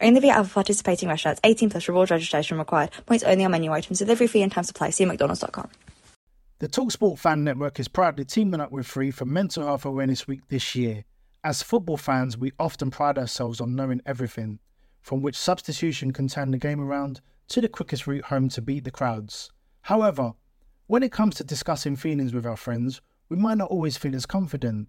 Only via other participating restaurants. 18 plus reward registration required. Points only on menu items. Delivery fee and time supply. See mcdonalds.com. The Talksport Fan Network is proudly teaming up with Free for Mental Health Awareness Week this year. As football fans, we often pride ourselves on knowing everything, from which substitution can turn the game around to the quickest route home to beat the crowds. However, when it comes to discussing feelings with our friends, we might not always feel as confident.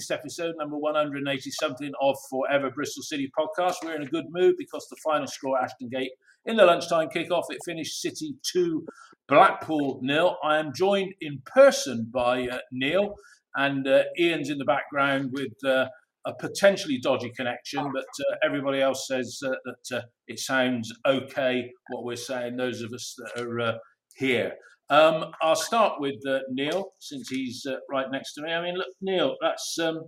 Latest episode, number 180 something of Forever Bristol City podcast. We're in a good mood because the final score at Ashton Gate in the lunchtime kickoff, it finished City 2, Blackpool nil. I am joined in person by uh, Neil, and uh, Ian's in the background with uh, a potentially dodgy connection, but uh, everybody else says uh, that uh, it sounds okay what we're saying, those of us that are here. Um, I'll start with uh, Neil since he's uh, right next to me. I mean, look, Neil, that's um,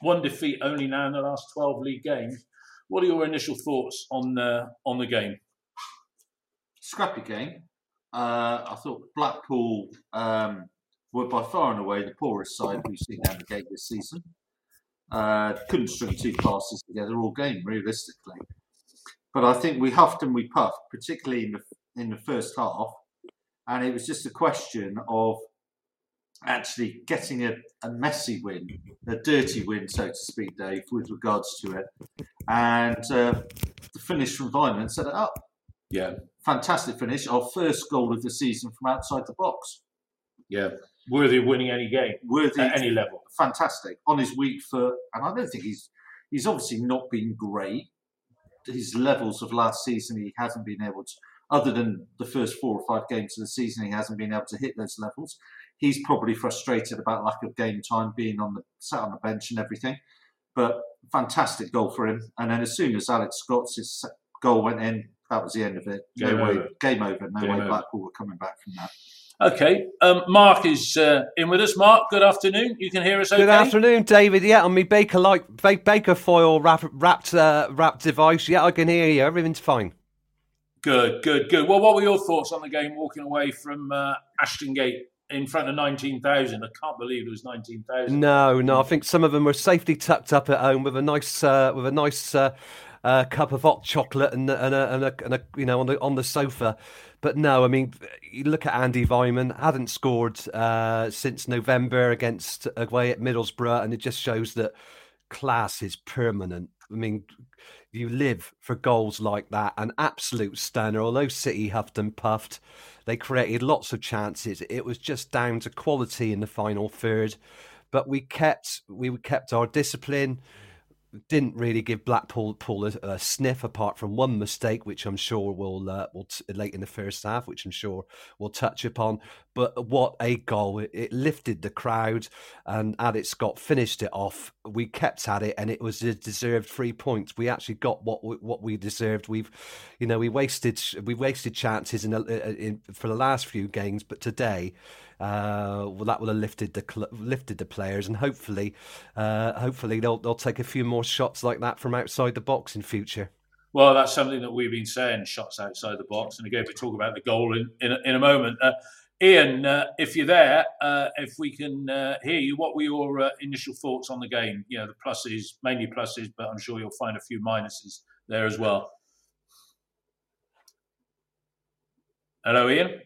one defeat only now in the last 12 league games. What are your initial thoughts on uh, on the game? Scrappy game. Uh, I thought Blackpool um, were by far and away the poorest side we've seen of the gate this season. Uh, couldn't string two passes together all game, realistically. But I think we huffed and we puffed, particularly in the in the first half and it was just a question of actually getting a, a messy win, a dirty win, so to speak, Dave, with regards to it. And uh, the finish from Weimann set it up. Yeah, Fantastic finish. Our first goal of the season from outside the box. yeah, worthy of winning any game Worthy, at any level. fantastic. On his weak foot, and I don't think he's he's obviously not been great. His levels of last season, he hasn't been able to, other than the first four or five games of the season, he hasn't been able to hit those levels. He's probably frustrated about lack of game time, being on the sat on the bench and everything. But fantastic goal for him. And then as soon as Alex Scott's goal went in, that was the end of it. No Game way, over. game over. No Game way over. Blackpool were coming back from that. Okay, um, Mark is uh, in with us. Mark, good afternoon. You can hear us okay? Good afternoon, David. Yeah, on me Baker like Baker foil wrap, wrapped uh, wrapped device. Yeah, I can hear you. Everything's fine. Good, good, good. Well, what were your thoughts on the game walking away from uh, Ashton Gate in front of 19,000? I can't believe it was 19,000. No, no. I think some of them were safely tucked up at home with a nice uh, with a nice uh, uh, cup of hot chocolate and and a, and, a, and a you know on the on the sofa. But no, I mean, you look at Andy Weimann, hadn't scored uh, since November against away at Middlesbrough, and it just shows that class is permanent. I mean, you live for goals like that. An absolute stunner. Although City huffed and puffed, they created lots of chances. It was just down to quality in the final third. But we kept we kept our discipline. Didn't really give Blackpool Pool a, a sniff, apart from one mistake, which I'm sure will uh, will t- late in the first half, which I'm sure we'll touch upon. But what a goal! It, it lifted the crowd, and Alex Scott finished it off. We kept at it, and it was a deserved three points. We actually got what we, what we deserved. We've, you know, we wasted we wasted chances in, the- in for the last few games, but today. Uh, well, that will have lifted the cl- lifted the players, and hopefully, uh, hopefully they'll they'll take a few more shots like that from outside the box in future. Well, that's something that we've been saying, shots outside the box. And again, we talk about the goal in, in, a, in a moment. Uh, Ian, uh, if you're there, uh, if we can uh, hear you, what were your initial thoughts on the game? You know, the pluses, mainly pluses, but I'm sure you'll find a few minuses there as well. Hello, Ian.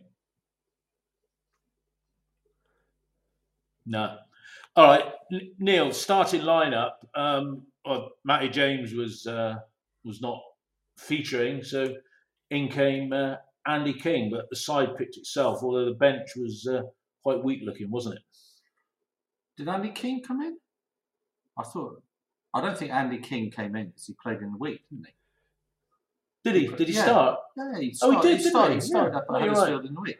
No. All right, Neil. Starting lineup. Um, well, Matty James was uh, was not featuring, so in came uh, Andy King. But the side picked itself, although the bench was uh, quite weak looking, wasn't it? Did Andy King come in? I thought. I don't think Andy King came in because he played in the week, didn't he? Did he? Did he Yeah. start? Yeah, he Oh, he did, he didn't started, he? he started Yeah. up Oh, at you're Huddersfield in the week.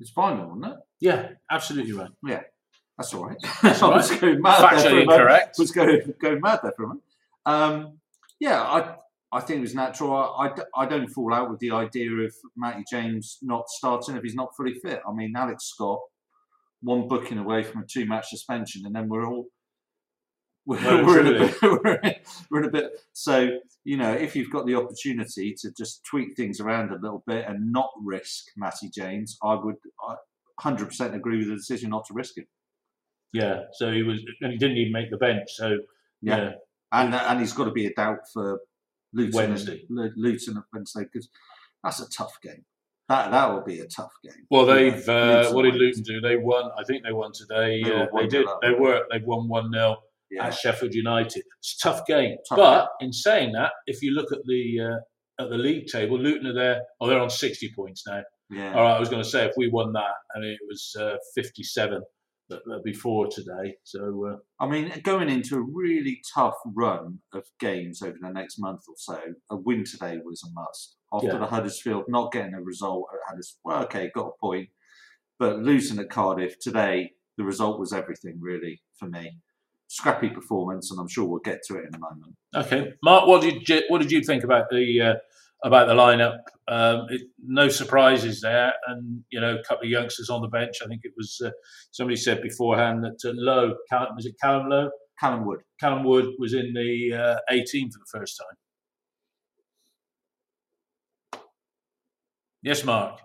It's final, wasn't it? Yeah, absolutely right. Yeah, that's all right. That's I was right. going mad there for Factually incorrect. was going going mad there for a. Um, yeah, I I think it was natural. I I don't fall out with the idea of Matty James not starting if he's not fully fit. I mean, Alex Scott, one booking away from a two match suspension, and then we're all we're, Well, we're, in a bit, we're, in, we're in a bit. So you know, if you've got the opportunity to just tweak things around a little bit and not risk Matty James, I would. I, 100% agree with the decision not to risk him. Yeah, so he was, and he didn't even make the bench. So Yeah. yeah, and and he's got to be a doubt for Luton Wednesday. and, Luton at Wednesday because that's a tough game. That that will be a tough game. Well, they've uh, what did. Luton do? They won. I think they won today. They were Uh, they did. up. They were. They've won one 0 Yeah, at Sheffield United. It's a tough game. Tough but in saying that, if you look at the uh, at the league table, Luton are there. Oh, they're on sixty points now. yeah. All right, I was going to say if we won that, I and it was uh, fifty-seven that- that before today. So uh, I mean, going into a really tough run of games over the next month or so, a win today was a must. After Yeah. the Huddersfield not getting a result at Huddersfield, well, okay, got a point, but losing at Cardiff today, the result was everything really for me. Scrappy performance, and I'm sure we'll get to it in a moment. Okay, Mark, what did you what did you think about the uh, about the lineup? Um, it, no surprises there, and you know, a couple of youngsters on the bench. I think it was uh, somebody said beforehand that uh, Lowe, Callum, was it Callum Lowe? Callum Wood. Callum Wood was in the uh, 18 for the first time. Yes, Mark.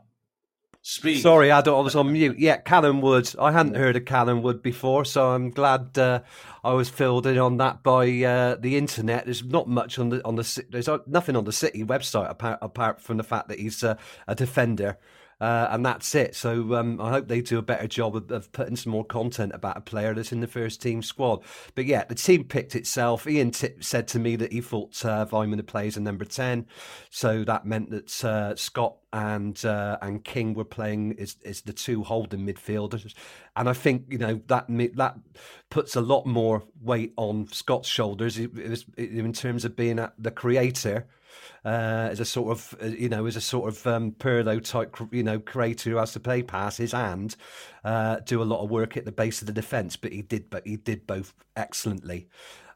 Speak. Sorry, I, I was on mute. Yeah, Callum Wood. I hadn't heard of Callum Wood before, so I'm glad uh, I was filled in on that by uh, the internet. There's not much on the on the there's nothing on the city website apart, apart from the fact that he's uh, a defender. Uh, and that's it. So um, I hope they do a better job of, of putting some more content about a player that's in the first team squad. But yeah, the team picked itself. Ian t- said to me that he thought uh, Weimann would play as a number ten, so that meant that uh, Scott and uh, and King were playing as, as the two holding midfielders, and I think you know that that puts a lot more weight on Scott's shoulders it- it was- in terms of being the creator uh, as a sort of uh, you know as a sort of um, Pirlo type you know creator who has to play passes and uh, do a lot of work at the base of the defence. But he did, but he did both excellently.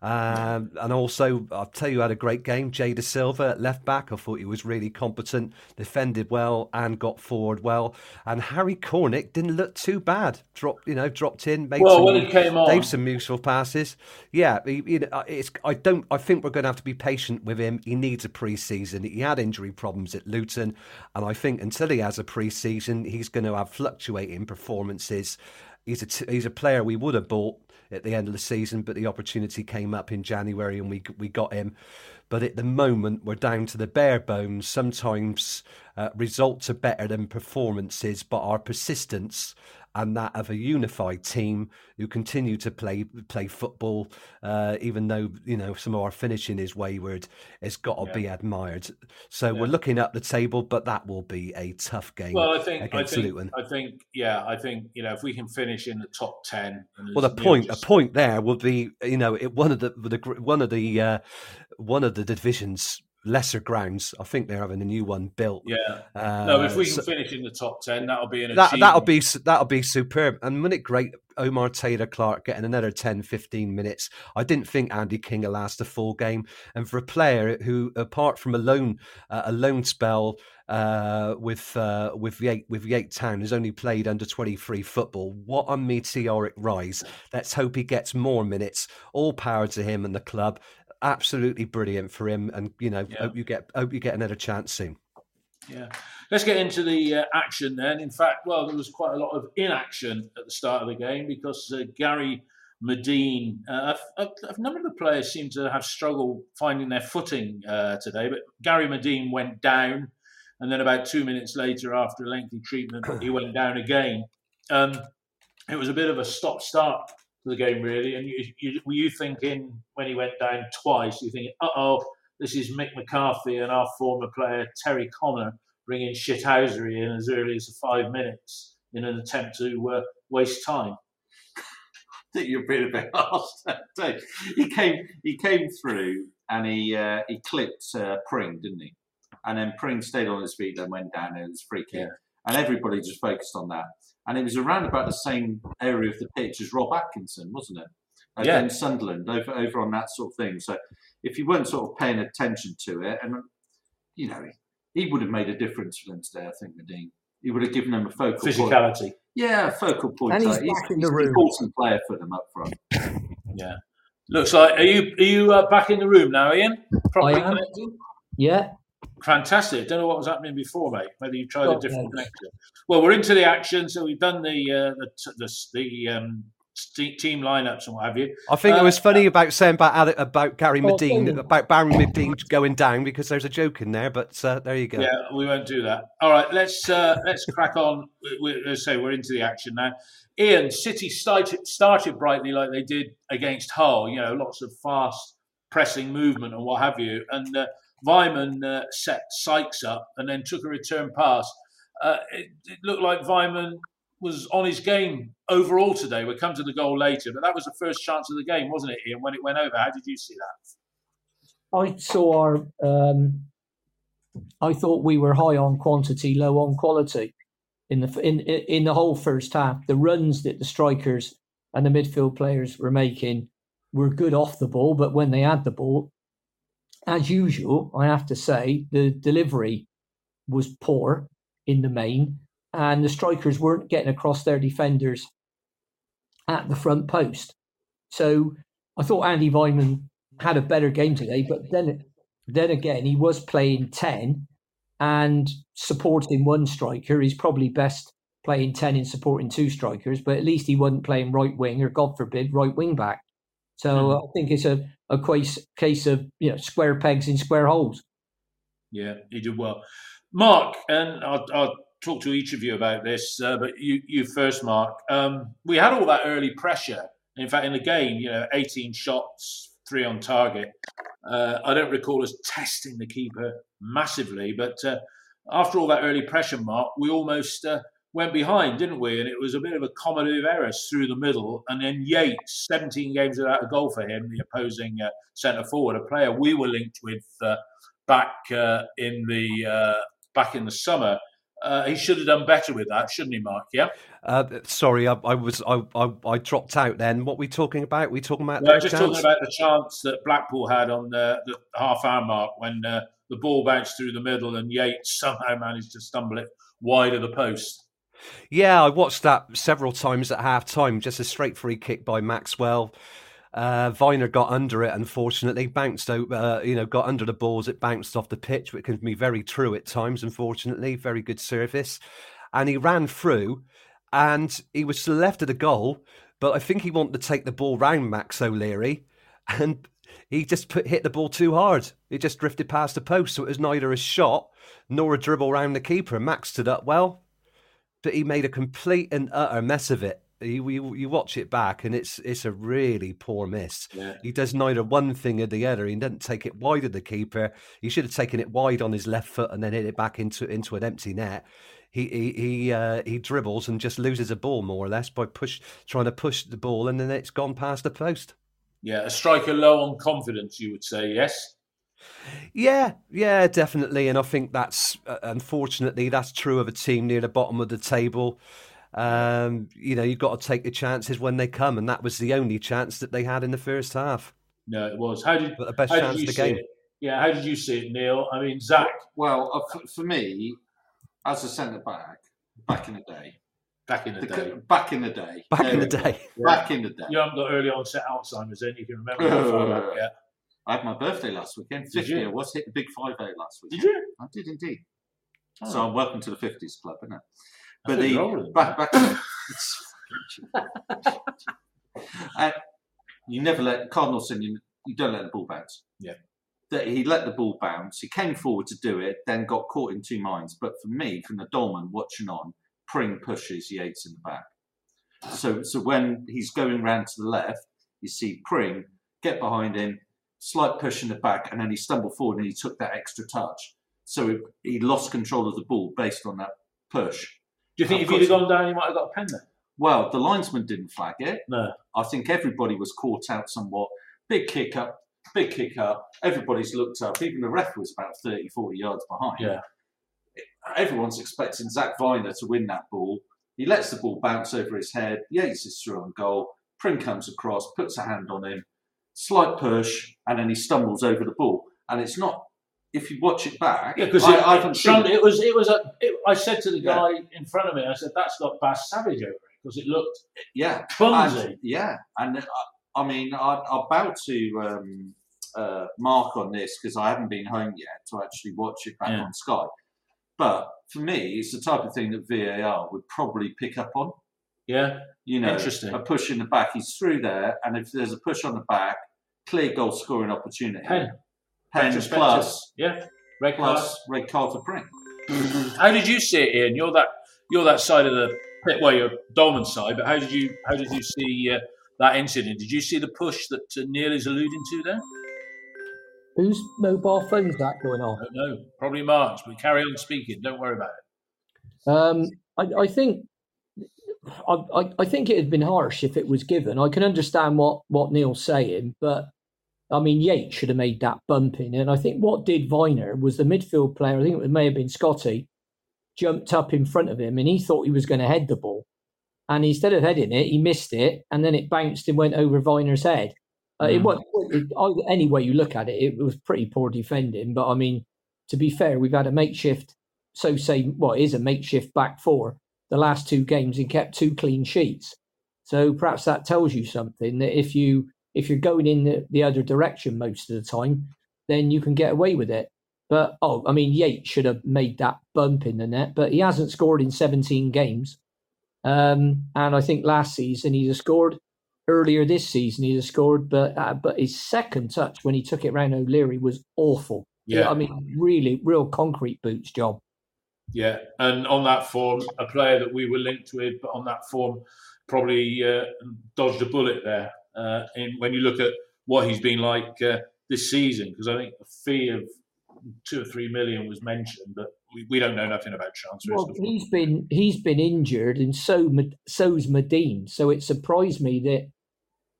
Um, and also, I'll tell you, had a great game. Jay Dasilva left back. I thought he was really competent, defended well, and got forward well. And Harry Cornick didn't look too bad. Dropped, you know, dropped in, made Well, some, when he came on- gave some useful passes. Yeah, he, you know, uh, it's. I don't. I think we're going to have to be patient with him. He needs a pre-season. He had injury problems at Luton, and I think until he has a pre-season, he's going to have fluctuating performances. He's a t- he's a player we would have bought at the end of the season, but the opportunity came up in January and we we got him. But at the moment, we're down to the bare bones. Sometimes uh, results are better than performances, but our persistence and that of a unified team who continue to play play football, uh, even though you know some of our finishing is wayward, It's got to be admired. So we're looking up the table, but that will be a tough game Well, I think I against think Luton. I think yeah, I think you know if we can finish in the top ten. and Well, a point, a point there would be, you know, it, one of the, the one of the uh, one of the divisions lesser grounds. I think they're having a new one built. Yeah. Uh, no, if we can so- finish in the top ten, that'll be an that that'll be that'll be superb. And wasn't it great? Omar Taylor-Clarke getting another 10, 15 minutes. I didn't think Andy King will last a full game. And for a player who, apart from a loan uh, a loan spell uh, with uh, with Yate with Yate Town, has only played under twenty three football. What a meteoric rise! Let's hope he gets more minutes. All power to him and the club. Absolutely brilliant for him. And you know, Yeah. hope you get hope you get another chance soon. Yeah. Let's get into the uh, action then. In fact, well, there was quite a lot of inaction at the start of the game because uh, Gary Madine, uh, a, a, number of the players seem to have struggled finding their footing uh, today, but Gary Madine went down, and then about two minutes later, after a lengthy treatment, he went down again. Um, it was a bit of a stop start to the game, really. And you, you, were you thinking when he went down twice, you thinking, uh oh, this is Mick McCarthy and our former player Terry Connor bringing shithousery in as early as five minutes in an attempt to uh, waste time. I think you're being a bit harsh. he came, he came through and he uh, he clipped uh, Pring, didn't he? And then Pring stayed on his feet, then went down and it was free kick. Yeah. And everybody just focused on that. And it was around about the same area of the pitch as Rob Atkinson, wasn't it? yeah. in Sunderland, over over on that sort of thing. So if you weren't sort of paying attention to it, and you know, he would have made a difference for them today. I think Madine. He would have given them a focal physicality. Point. Yeah, focal point. And he's, he's back in the room. Important player for them up front. Yeah. Looks like are you are you uh, back in the room now, Ian? Properly connected. Yeah. Fantastic. Don't know what was happening before, mate. Whether you tried a different connection. Well, we're into the action, so we've done the uh, the the, the um, team lineups and what have you. I think uh, it was funny about saying about about Gary Madine about Barry Madine going down because there's a joke in there, but uh, there you go. Yeah, we won't do that. All right, let's uh, let's crack on. We, let's say we're into the action now. Ian, City started started brightly like they did against Hull. You know, lots of fast pressing movement and what have you, and. Weimann uh, set Sykes up and then took a return pass. Uh, it, it, looked like Weimann was on his game overall today. We'll come to the goal later, but that was the first chance of the game, wasn't it, Ian, when it went over? How did you see that? I saw our. Um, I thought we were high on quantity, low on quality in the in in the whole first half. The runs that the strikers and the midfield players were making were good off the ball, but when they had the ball, as usual, I have to say the delivery was poor in the main and the strikers weren't getting across their defenders at the front post. So I thought Andy Weimann had a better game today, but then then again he was playing ten and supporting one striker. He's probably best playing ten and supporting two strikers, but at least he wasn't playing right wing or God forbid right wing back. So mm. I think it's a, a case case of you know square pegs in square holes. Yeah, he did well. Mark, and I'll, I'll talk to each of you about this, uh, but you, you first, Mark. Um, we had all that early pressure. In fact, in the game, you know, 18 shots, three on target. Uh, I don't recall us testing the keeper massively, but uh, after all that early pressure, Mark, we almost uh, went behind, didn't we? And it was a bit of a comedy of errors through the middle. And then Yates, 17 games without a goal for him, the opposing uh, centre forward, a player we were linked with uh, back in the back in the summer. Uh, he should have done better with that, shouldn't he, Mark? Yeah. Uh, sorry, I, I was I, I, I, dropped out. Then what are we talking about? Are we talking about? No, just chance? talking about the chance that Blackpool had on the, the half hour mark when uh, the ball bounced through the middle and Yates somehow managed to stumble it wide of the post. Yeah, I watched that several times at half time. Just a straight free kick by Maxwell. Uh, Vyner got under it, unfortunately, bounced out, uh, you know, got under the balls. It bounced off the pitch, which can be very true at times, unfortunately. Very good service. And he ran through and he was to the left of the goal, but I think he wanted to take the ball round Max O'Leary and he just put, hit the ball too hard. It just drifted past the post, so it was neither a shot nor a dribble round the keeper. Max stood up well, but he made a complete and utter mess of it you, you, you watch it back and it's it's a really poor miss. Yeah. He does neither one thing or the other. He doesn't take it wide of the keeper. He should have taken it wide on his left foot and then hit it back into into an empty net. He he he, uh, he dribbles and just loses a ball more or less by push trying to push the ball and then it's gone past the post. Yeah, a striker low on confidence, you would say, yes. Yeah, yeah, definitely, and I think that's uh, unfortunately that's true of a team near the bottom of the table. Um, you know, you've got to take the chances when they come, and that was the only chance that they had in the first half. No, it was. How did but the best chance of the game? It? Yeah, how did you see it, Neil? I mean, Zach. Well, uh, for, for, me, as a centre back, back in the day. Back in the, the day. Back in the day. Back in the day. Back in the day. You haven't got early onset Alzheimer's then, you can remember Yeah. I had my birthday last weekend. 50 I was hit the big 5 8 last week. Did you? I did indeed. So I'm welcome to the 50s club, isn't it? But you the back back. uh, you never let Cardinalson. You, you don't let the ball bounce. Yeah. That he let the ball bounce. He came forward to do it, then got caught in two minds. But for me, from the Dolman watching on, Pring pushes Yates in the back. So so when he's going round to the left, you see Pring get behind him, slight push in the back, and then he stumbled forward and he took that extra touch. So he, he lost control of the ball based on that push. Do you think if he'd have gone down, you might have got a pen there? Well, the linesman didn't flag it. No. I think everybody was caught out somewhat. Big kick up, big kick up. Everybody's looked up. Even the ref was about 30, 40 yards behind. Yeah. Everyone's expecting Zak Vyner to win that ball. He lets the ball bounce over his head. Yates is through on goal. Pring comes across, puts a hand on him, slight push, and then he stumbles over the ball. And it's not, if you watch it back, Yeah, because I, I haven't seen it. it was it was a. It, I said to the Yeah. guy in front of me, I said, "That's got Bas Savage over it," because it looked Yeah. clumsy. And- yeah, and uh, I mean, I, I'll bow to um, uh, Mark on this because I haven't been home yet to actually watch it back Yeah. on Sky. But for me, it's the type of thing that VAR would probably pick up on. yeah, You know, Interesting. a push in the back, he's through there, and if there's a push on the back, clear goal scoring opportunity. pen, Pen plus yeah, red card. plus red card for Pring. How did you see it, Ian? You're that you're that side of the pit, well, you're Dolman side, but how did you how did you see uh, that incident? Did you see the push that uh, Neil is alluding to there? Whose mobile phone is that going on? I don't know. Probably Mark's, but carry on speaking. Don't worry about it. Um, I, I think I, I, I think it had been harsh if it was given. I can understand what, what Neil's saying, but I mean Yates should have made that bump in. And I think what did Vyner was the midfield player, I think it may have been Scotty, jumped up in front of him and he thought he was going to head the ball. And instead of heading it, he missed it and then it bounced and went over Vyner's head. Uh, It Mm. was it, either- any way you look at it, it was pretty poor defending. But I mean, to be fair, we've had a makeshift, so say, what is a makeshift back four the last two games and kept two clean sheets. So perhaps that tells you something that if you if you're going in the, the other direction most of the time, then you can get away with it. But oh, I mean, Yates should have made that bump in the net, but he hasn't scored in 17 games. Um, and I think last season he'd have scored. Earlier this season he'd have scored, but uh, but his second touch when he took it round O'Leary was awful. Yeah. I mean, really, real concrete boots job. Yeah, and on that form, a player that we were linked with, but on that form, probably uh, dodged a bullet there. Uh, in when you look at what he's been like uh, this season, because I think a fee of two or three million was mentioned, but we, we don't know nothing about transfers. Well, he's been he's been injured, and so so's Madine. So it surprised me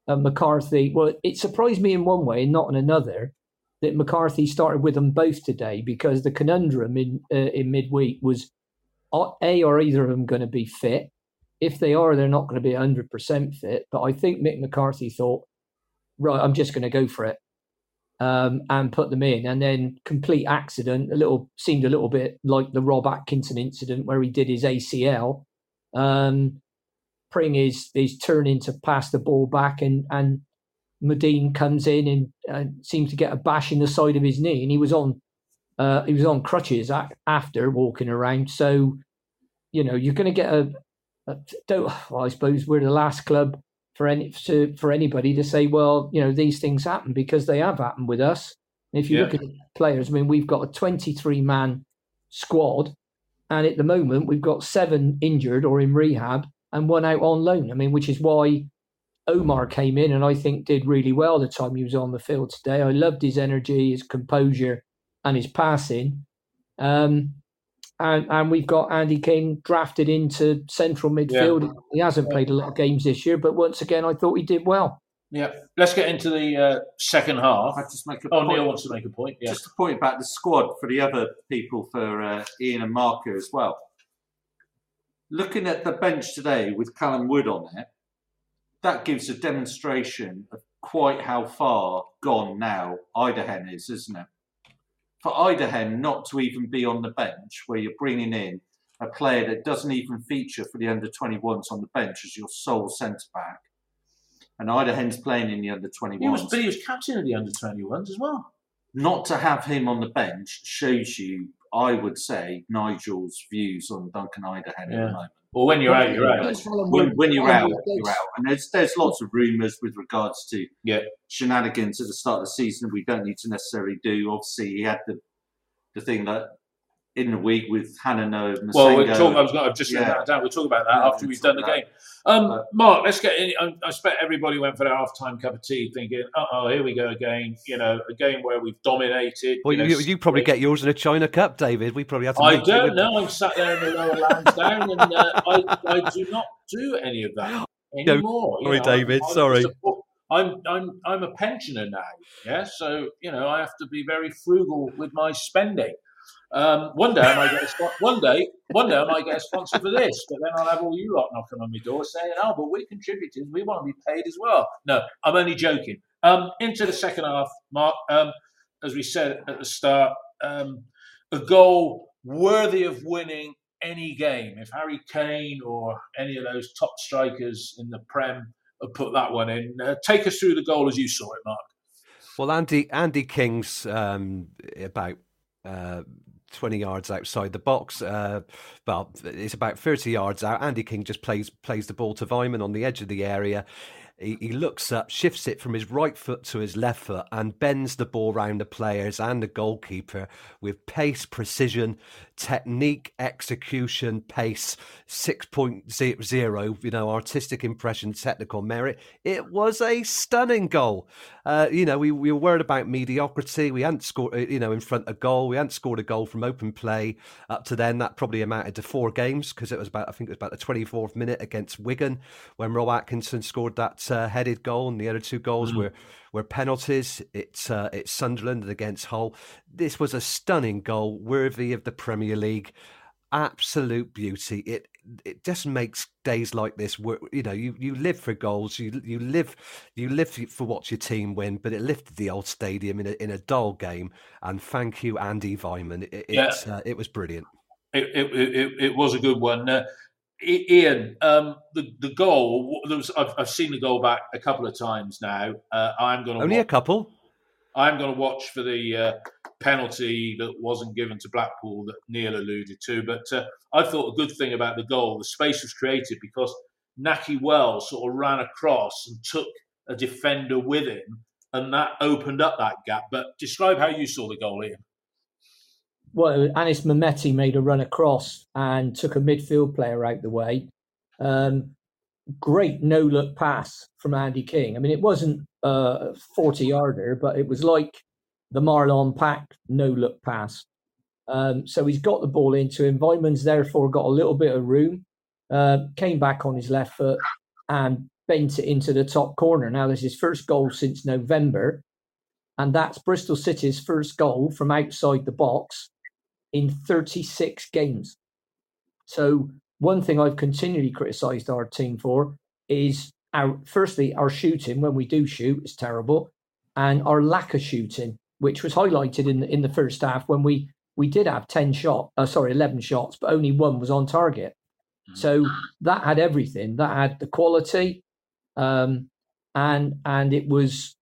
that uh, McCarthy. Well, it surprised me in one way and not in another that McCarthy started with them both today because the conundrum in uh, in midweek was a are either of them going to be fit? If they are, they're not going to be hundred percent fit. But I think Mick McCarthy thought, right, I'm just going to go for it um, and put them in. And then complete accident, a little seemed a little bit like the Rob Atkinson incident where he did his ACL. Um, Pring is is turning to pass the ball back, and and Madine comes in and seems to get a bash in the side of his knee, and he was on uh, he was on crutches after walking around. So you know you're going to get a don't. Well, I suppose we're the last club for any to, for anybody to say, well, you know, these things happen because they have happened with us. And if you Yeah. look at the players, I mean, we've got a 23 man squad, and at the moment we've got seven injured or in rehab and one out on loan. I mean, which is why Omar came in and I think did really well the time he was on the field today. I loved his energy, his composure, and his passing. Um, and and we've got Andy King drafted into central midfield. He hasn't played a lot of games this year, but once again, I thought he did well. yeah, let's get into the uh, second half. I just make a Oh, point. Neil wants to make a point. Yeah, Just a point about the squad for the other people, for uh, Ian and Marco as well. Looking at the bench today with Callum Wood on it, that gives a demonstration of quite how far gone now Idehen is, isn't it? For Idehen not to even be on the bench, where you're bringing in a player that doesn't even feature for the under 21s on the bench as your sole centre back, and Idehen's playing in the under 21s he was, but he was captain of the under twenty ones as well. not to have him on the bench shows you I would say Nigel's views on Duncan Idehen at the moment. Well, when you're out, you're out. When, when you're out, you're out. And there's there's lots of rumours with regards to Yeah. shenanigans at the start of the season we don't need to necessarily do. Obviously, he had the the thing that in the week with Hannah Noah and Well, we're Massengo. talking. I was going. I've just written Yeah. that down. We'll talk about that Yeah, after we'll we've done the game. Um, But- Mark, let's get. In, I, I expect everybody went for their half-time cup of tea, thinking, "Uh oh, here we go again." You know, a game where we've dominated. Well, know, you, you probably get yours in a China Cup, David. We probably have to. I make it don't with- know. I'm sat there in the lower lounge down, and uh, I, I do not do any of that anymore. you sorry, know. David, I'm, sorry. I'm I'm I'm a pensioner now. Yeah, so you know I have to be very frugal with my spending. Um, one day I might get a. One day, one day I might get a sponsor for this, but then I'll have all you lot knocking on my door saying, "Oh, but we're. We want to be paid as well." No, I'm only joking. Um, into the second half, Mark. Um, as we said at the start, um, a goal worthy of winning any game. If Harry Kane or any of those top strikers in the Prem put that one in, uh, take us through the goal as you saw it, Mark. Well, Andy Andy King's um, about uh, twenty yards outside the box. Uh, well, it's about thirty yards out. Andy King just plays plays the ball to Weimann on the edge of the area. He, he looks up, shifts it from his right foot to his left foot, and bends the ball round the players and the goalkeeper with pace, precision, technique, execution, pace. Six point zero, you know, artistic impression, technical merit. It was a stunning goal. Uh, you know, we, we were worried about mediocrity. We hadn't scored, you know, in front of goal. We hadn't scored a goal from open play up to then. That probably amounted to four games because it was about, I think it was about the 24th minute against Wigan when Rob Atkinson scored that uh, headed goal, and the other two goals were were penalties. It's uh, it's Sunderland against Hull. This was a stunning goal, worthy of the Premier League. Absolute beauty. It it just makes days like this work. You know, you, you live for goals. You you live you live for what your team win. But it lifted the old stadium in a in a dull game. And thank you, Andy Weimann. It Yeah. it, uh, it was brilliant. It, it, it, it was a good one. Uh, Ian, um, the the goal. There was, I've, I've seen the goal back a couple of times now. Uh, I'm going to Only a couple. I'm going to watch for the uh, penalty that wasn't given to Blackpool that Neil alluded to. But uh, I thought a good thing about the goal, the space was created because Nahki Wells sort of ran across and took a defender with him, and that opened up that gap. But describe how you saw the goal, Ian. Well, Anis Mehmeti made a run across and took a midfield player out the way. Um, great no look pass from Andy King. I mean, it wasn't a 40 yarder, but it was like the Marlon Pack no look pass. Um, so he's got the ball into him. Therefore got a little bit of room, uh, came back on his left foot and bent it into the top corner. Now, this is his first goal since November, and that's Bristol City's first goal from outside the box in 36 games. So one thing I've continually criticised our team for is our firstly our shooting when we do shoot is terrible, and our lack of shooting, which was highlighted in in the first half when we we did have 10 shot, uh, sorry, 11 shots, but only one was on target. So that had everything. That had the quality, um, and and it was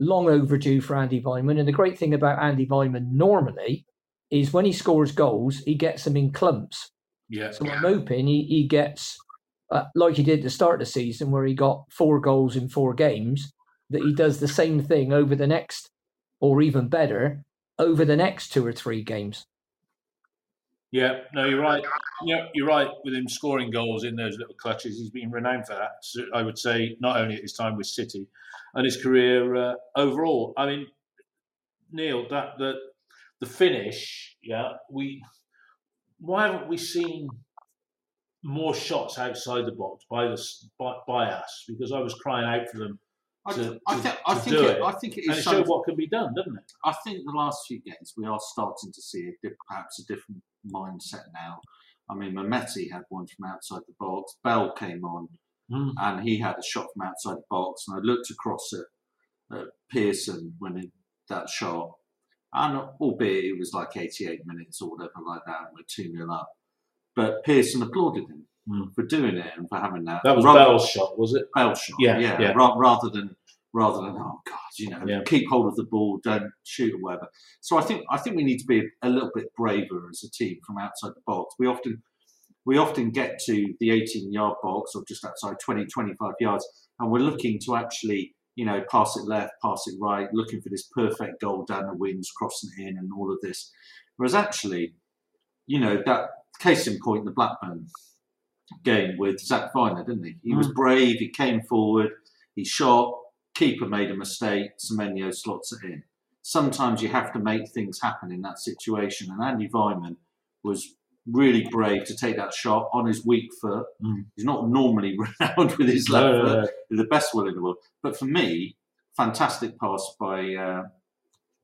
long overdue for Andy Weimann. And the great thing about Andy Weimann normally is when he scores goals, he gets them in clumps. Yeah. So I'm hoping he, he gets, uh, like he did at the start of the season, where he got four goals in four games, that he does the same thing over the next, or even better, over the next two or three games. Yeah, no, you're right. Yeah, you're right. With him scoring goals in those little clutches, he's been renowned for that. So I would say not only at his time with City, and his career uh, overall. I mean, Neil, that the the finish. Yeah, we. Why haven't we seen more shots outside the box by the by, by us? Because I was crying out for them I, to, I, to- I think do it, it. I think it and it showed what can be done, doesn't it? I think the last few games we are starting to see a diff- perhaps a different mindset now. I mean, Mehmeti had one from outside the box. Bell came on Mm. and he had a shot from outside the box. And I looked across at, at Pearson when he, that shot, and albeit it was like 88 minutes or whatever like that, and we're 2 0 up. But Pearson applauded him Mm. for doing it and for having that. That was Rather- Bell's shot, was it? Bell shot. Yeah, Yeah, yeah. Ra- rather than rather than oh god, you know, Yeah. keep hold of the ball, don't shoot or whatever. So I think I think we need to be a, a little bit braver as a team from outside the box. We often we often get to the 18 yard box or just outside 20, 25 yards, and we're looking to actually, you know, pass it left, pass it right, looking for this perfect goal down the wings, crossing it in, and all of this. Whereas actually, you know, that case in point, the Blackburn game with Zak Vyner, didn't he? He was mm. brave, he came forward, he shot, keeper made a mistake, Semenyo slots it in. Sometimes you have to make things happen in that situation, and Andy Weimann was really brave to take that shot on his weak foot. Mm. He's not normally renowned with his left No, foot, no. He's the best one in the world. But for me, fantastic pass by uh,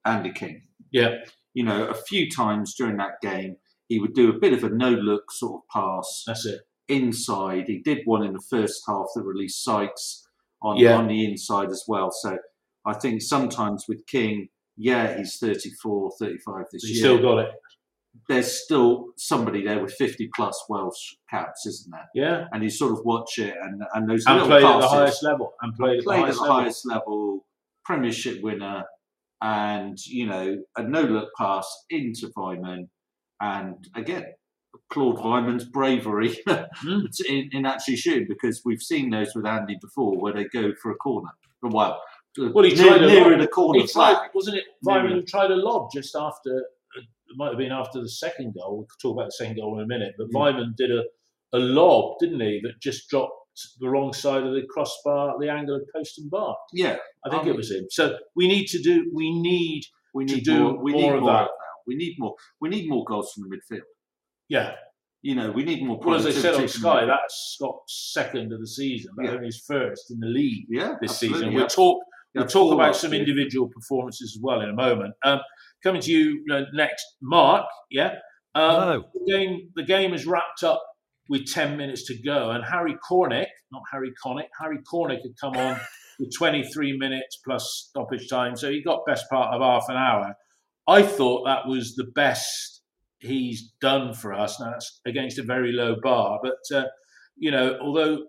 Andy King Yeah, you know, a few times during that game, he would do a bit of a no look sort of pass that's it. inside. He did one in the first half that released Sykes on, Yeah. on the inside as well. So I think sometimes with King, yeah, he's 34, 35 this year. still got it. There's still somebody there with 50 plus Welsh caps, isn't there? Yeah, And you sort of watch it and, and those and little played at the highest level. And played at the played at highest the level. highest level, Premiership winner, and you know a no look pass into Weimann, and again Claude Weimann's bravery Mm. in, in actually shooting because we've seen those with Andy before where they go for a corner. Well, Well, he near, tried a nearer lob. the corner He tried, wasn't it? Nearer. Weimann tried a lob just after. It might have been after the second goal. We'll talk about the second goal in a minute. But Mm. Weimann did a, a lob, didn't he? That just dropped the wrong side of the crossbar, the angle of post and bar. Yeah, I think Um, it was him. So we need to do. We need. we need to do more. We more need of more that. of that. We need more. We need more goals from the midfield. Yeah. You know, we need more. Well, as I said on Sky, that's Scott's second of the season, but Yeah. only his first in the league yeah, this absolutely, season. We'll talk. We'll talk about some individual performances as well in a moment. Um, coming to you next, Mark. Yeah. Um, Hello. the game. The game is wrapped up with ten minutes to go, and Harry Cornick, not Harry Connick, Harry Cornick had come on with 23 minutes plus stoppage time, so he got best part of half an hour. I thought that was the best he's done for us. Now that's against a very low bar, but uh, you know, although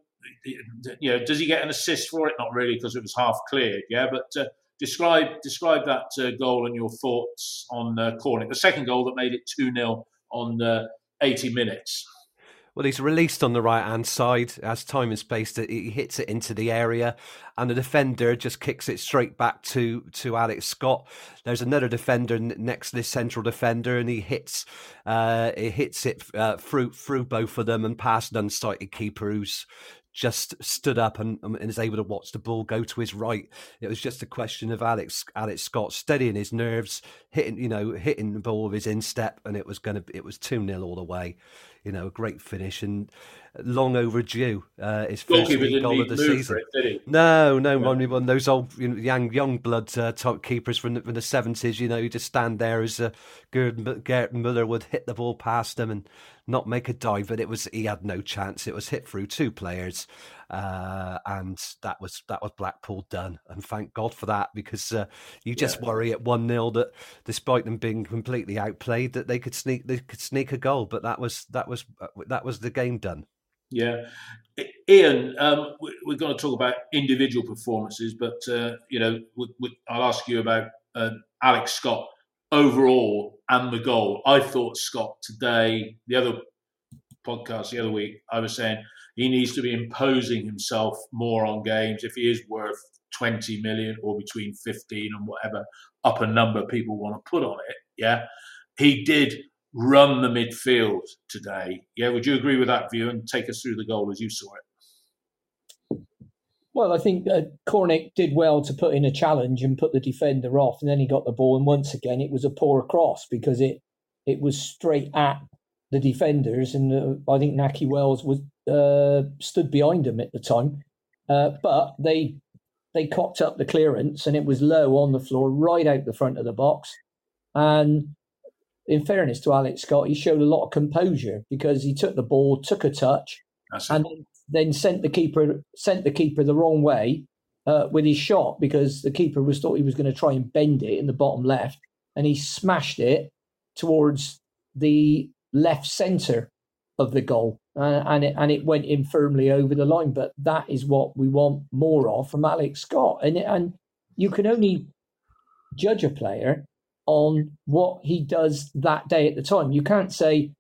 you know, does he get an assist for it? Not really, because it was half cleared. Yeah, but uh, describe describe that uh, goal and your thoughts on uh, Cornick, the second goal that made it two 0 on uh, 80 minutes. Well, he's released on the right hand side as time and space. He hits it into the area, and the defender just kicks it straight back to to Alex Scott. There's another defender next to this central defender, and he hits uh, he hits it uh, through through both of them and past an unsighted keeper who's just stood up and, um, and is able to watch the ball go to his right. It was just a question of Alex Alex Scott steadying his nerves, hitting you know hitting the ball with his instep, and it was going to it was two 0 all the way. You know, a great finish and long overdue. Uh, his first Goalkeeper league didn't goal of the season. it? No, no, one of one of those old you know, young young blood uh, type keepers from the, from the 70s, you know, you just stand there as uh, Gerd, Gerd Muller would hit the ball past him and not make a dive, but it was he had no chance. It was hit through two players, uh, and that was that was Blackpool done. And thank God for that because uh, you just worry at one 0 that despite them being completely outplayed, that they could sneak they could sneak a goal. But that was that was uh, that was the game done. Yeah, Ian, um, we- we're going to talk about individual performances, but uh, you know, we, we, I'll ask you about uh, Alex Scott overall and the goal. I thought Scott today, the other podcast the other week, I was saying he needs to be imposing himself more on games if he is worth 20 million or between 15 and whatever upper number people want to put on it. Yeah, he did run the midfield today. Yeah, would you agree with that view and take us through the goal as you saw it? Well, I think uh, Cornick did well to put in a challenge and put the defender off, and then he got the ball. And once again, it was a poor cross because it it was straight at the defenders, and uh, I think Nahki Wells was uh, stood behind him at the time. Uh, but they they cocked up the clearance, and it was low on the floor, right out the front of the box. And in fairness to Alex Scott, he showed a lot of composure because he took the ball, took a touch, That's it. and then sent the keeper sent the keeper the wrong way uh, with his shot because the keeper was thought he was going to try and bend it in the bottom left, and he smashed it towards the left centre of the goal. uh, and it and it went in firmly over the line. But that is what we want more of from Alex Scott, and and you can only judge a player on what he does that day at the time. You can't say,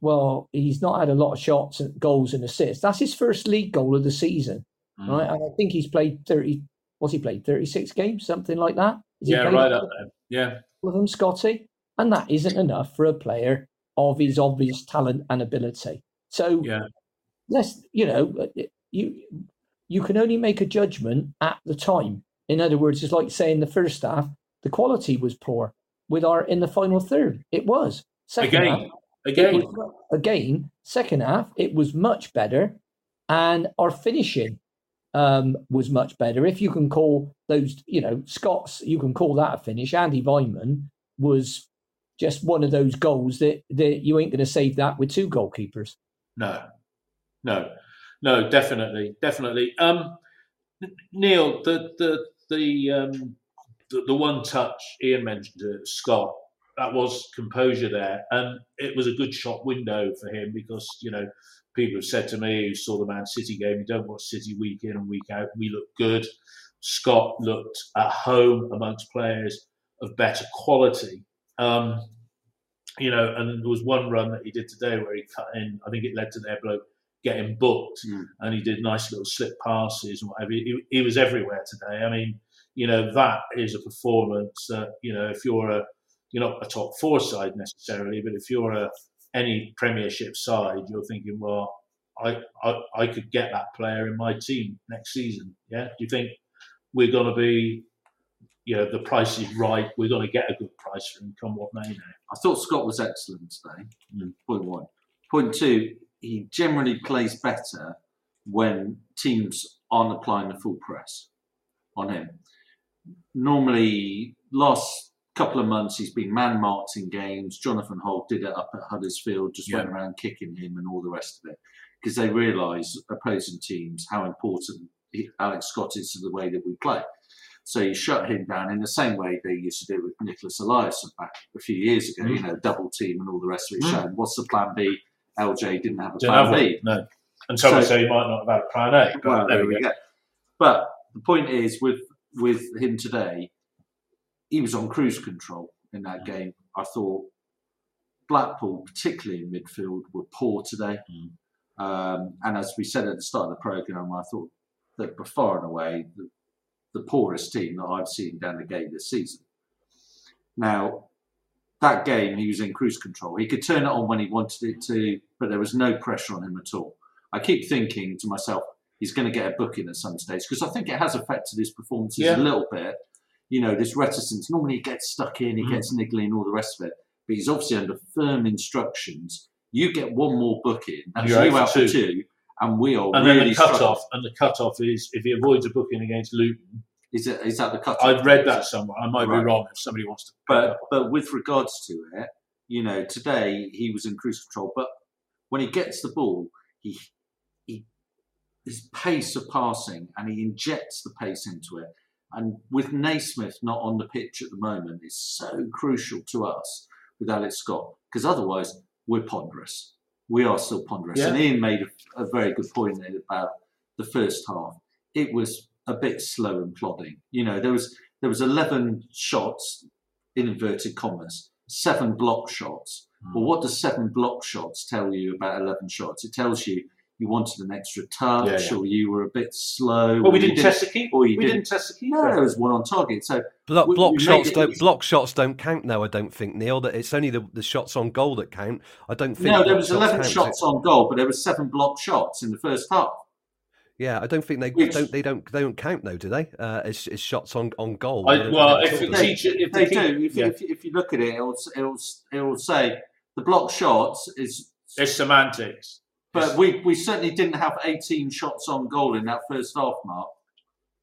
well, he's not had a lot of shots, and goals, and assists. That's his first league goal of the season, Mm. right? And I think he's played thirty. What's he played? Thirty six games, something like that. Yeah, right up there. Yeah. of them, Scotty? And that isn't enough for a player of his obvious talent and ability. So Yeah. let's you know you you can only make a judgment at the time. In other words, it's like saying the first half the quality was poor. With our in the final third, it was second. Again. it Again. was- again, second half it was much better, and our finishing um, was much better. If you can call those, you know, Scots, you can call that a finish. Andy Weimann was just one of those goals that that you ain't going to save that with two goalkeepers. No, no, no, definitely, definitely. Um, Neil, the the the um, the, the one touch Ian mentioned, uh, Scott, that was composure there, and it was a good shot window for him because you know people have said to me who saw the Man City game, you don't watch City week in and week out. We look good. Scott looked at home amongst players of better quality. Um, you know, and there was one run that he did today where he cut in. I think it led to their bloke getting booked, Mm. and he did nice little slip passes and whatever. He, he was everywhere today. I mean, you know, that is a performance that you know if you're a you're not a top four side necessarily, but if you're a any Premiership side, you're thinking, well, I I, I could get that player in my team next season. Yeah, do you think we're going to be you know the price is right. We're going to get a good price for him, come what may. Now. I thought Scott was excellent today. Mm. Point one. Point two, he generally plays better when teams aren't applying the full press on him. Normally, last couple of months, he's been man marked in games. Jonathan Hogg did it up at Huddersfield, just went around kicking him and all the rest of it, because they realise opposing teams how important Alex Scott is to the way that we play. So you shut him down in the same way they used to do with Nicholas Elias back a few years ago, Mm. you know, double team and all the rest of it. Mm. Shown what's the plan B? LJ didn't have a Didn't plan have B. no. And So- say he might not have had a plan A. But Well, there, we go. But the point is, with with him today, he was on cruise control in that game. I thought Blackpool, particularly in midfield, were poor today. Mm. Um, and as we said at the start of the program, I thought they were far and away the, the poorest team that I've seen down the game this season. Now, that game, he was in cruise control. He could turn it on when he wanted it to, but there was no pressure on him at all. I keep thinking to myself, he's going to get a booking at some stage because I think it has affected his performances Yeah. a little bit. You know, this reticence. Normally, he gets stuck in, he Mm. gets niggly, and all the rest of it. But he's obviously under firm instructions. You get one more booking, that's You're you out for two. two, and we are And really then the cut off, and the cut off is if he avoids a booking against Luton. Is, it, is that the cut? I've read that somewhere. I might Right. be wrong if somebody wants to. But but with regards to it, you know, today he was in cruise control. But when he gets the ball, he his pace of passing and he injects the pace into it. And with Naismith not on the pitch at the moment is so crucial to us with Alex Scott because otherwise we're ponderous. We are still ponderous. Yeah. And Ian made a, a very good point about the first half. It was a bit slow and plodding. You know, there was there was eleven shots in inverted commas, seven block shots. Hmm. Well, what does seven block shots tell you about 11 shots? It tells you you wanted an extra touch Yeah, yeah. or you were a bit slow. Well, we or you didn't test the keeper. or you We didn't- didn't test the keeper. No, there was one on target. So Block, we- block we shots don't block shots don't count now. I don't think Neil that it's only the, the shots on goal that count. I don't think. no, there was shots 11 count. shots on goal, but there were seven block shots in the first half. Yeah, I don't think they Which- don't they don't they don't count though, do they? Uh, as, as shots on on goal. I, well, they if talk the about it. teacher, if the They keeper, do. If, yeah. if, if you look at it, it'll, it'll, it'll say the block shots is. it's semantics. But we, we certainly didn't have 18 shots on goal in that first half, Mark.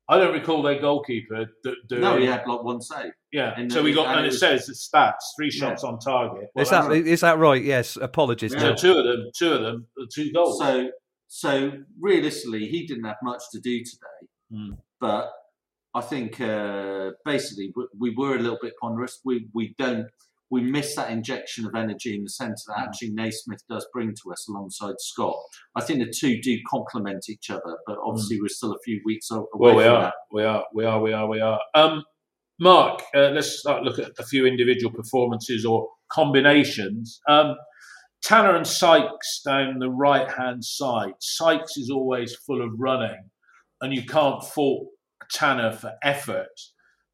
I don't recall their goalkeeper do, doing. No, he had like one save. Yeah, And so we got, and and it it was- says the stats: three Yeah. shots on target. Well, Is that that's- is that right? Yes. Apologies. Yeah. so two of them, two of them, two goals. So, so realistically, he didn't have much to do today. Hmm. But I think uh, basically we, we were a little bit ponderous. We we don't we miss that injection of energy in the centre that actually Naismith does bring to us alongside Scott. I think the two do complement each other, but obviously we're still a few weeks away Well, we from are, that. we are, we are, we are, we are. Um, Mark, uh, let's start look at a few individual performances or combinations. Um, Tanner and Sykes down the right hand side. Sykes is always full of running, and you can't fault Tanner for effort.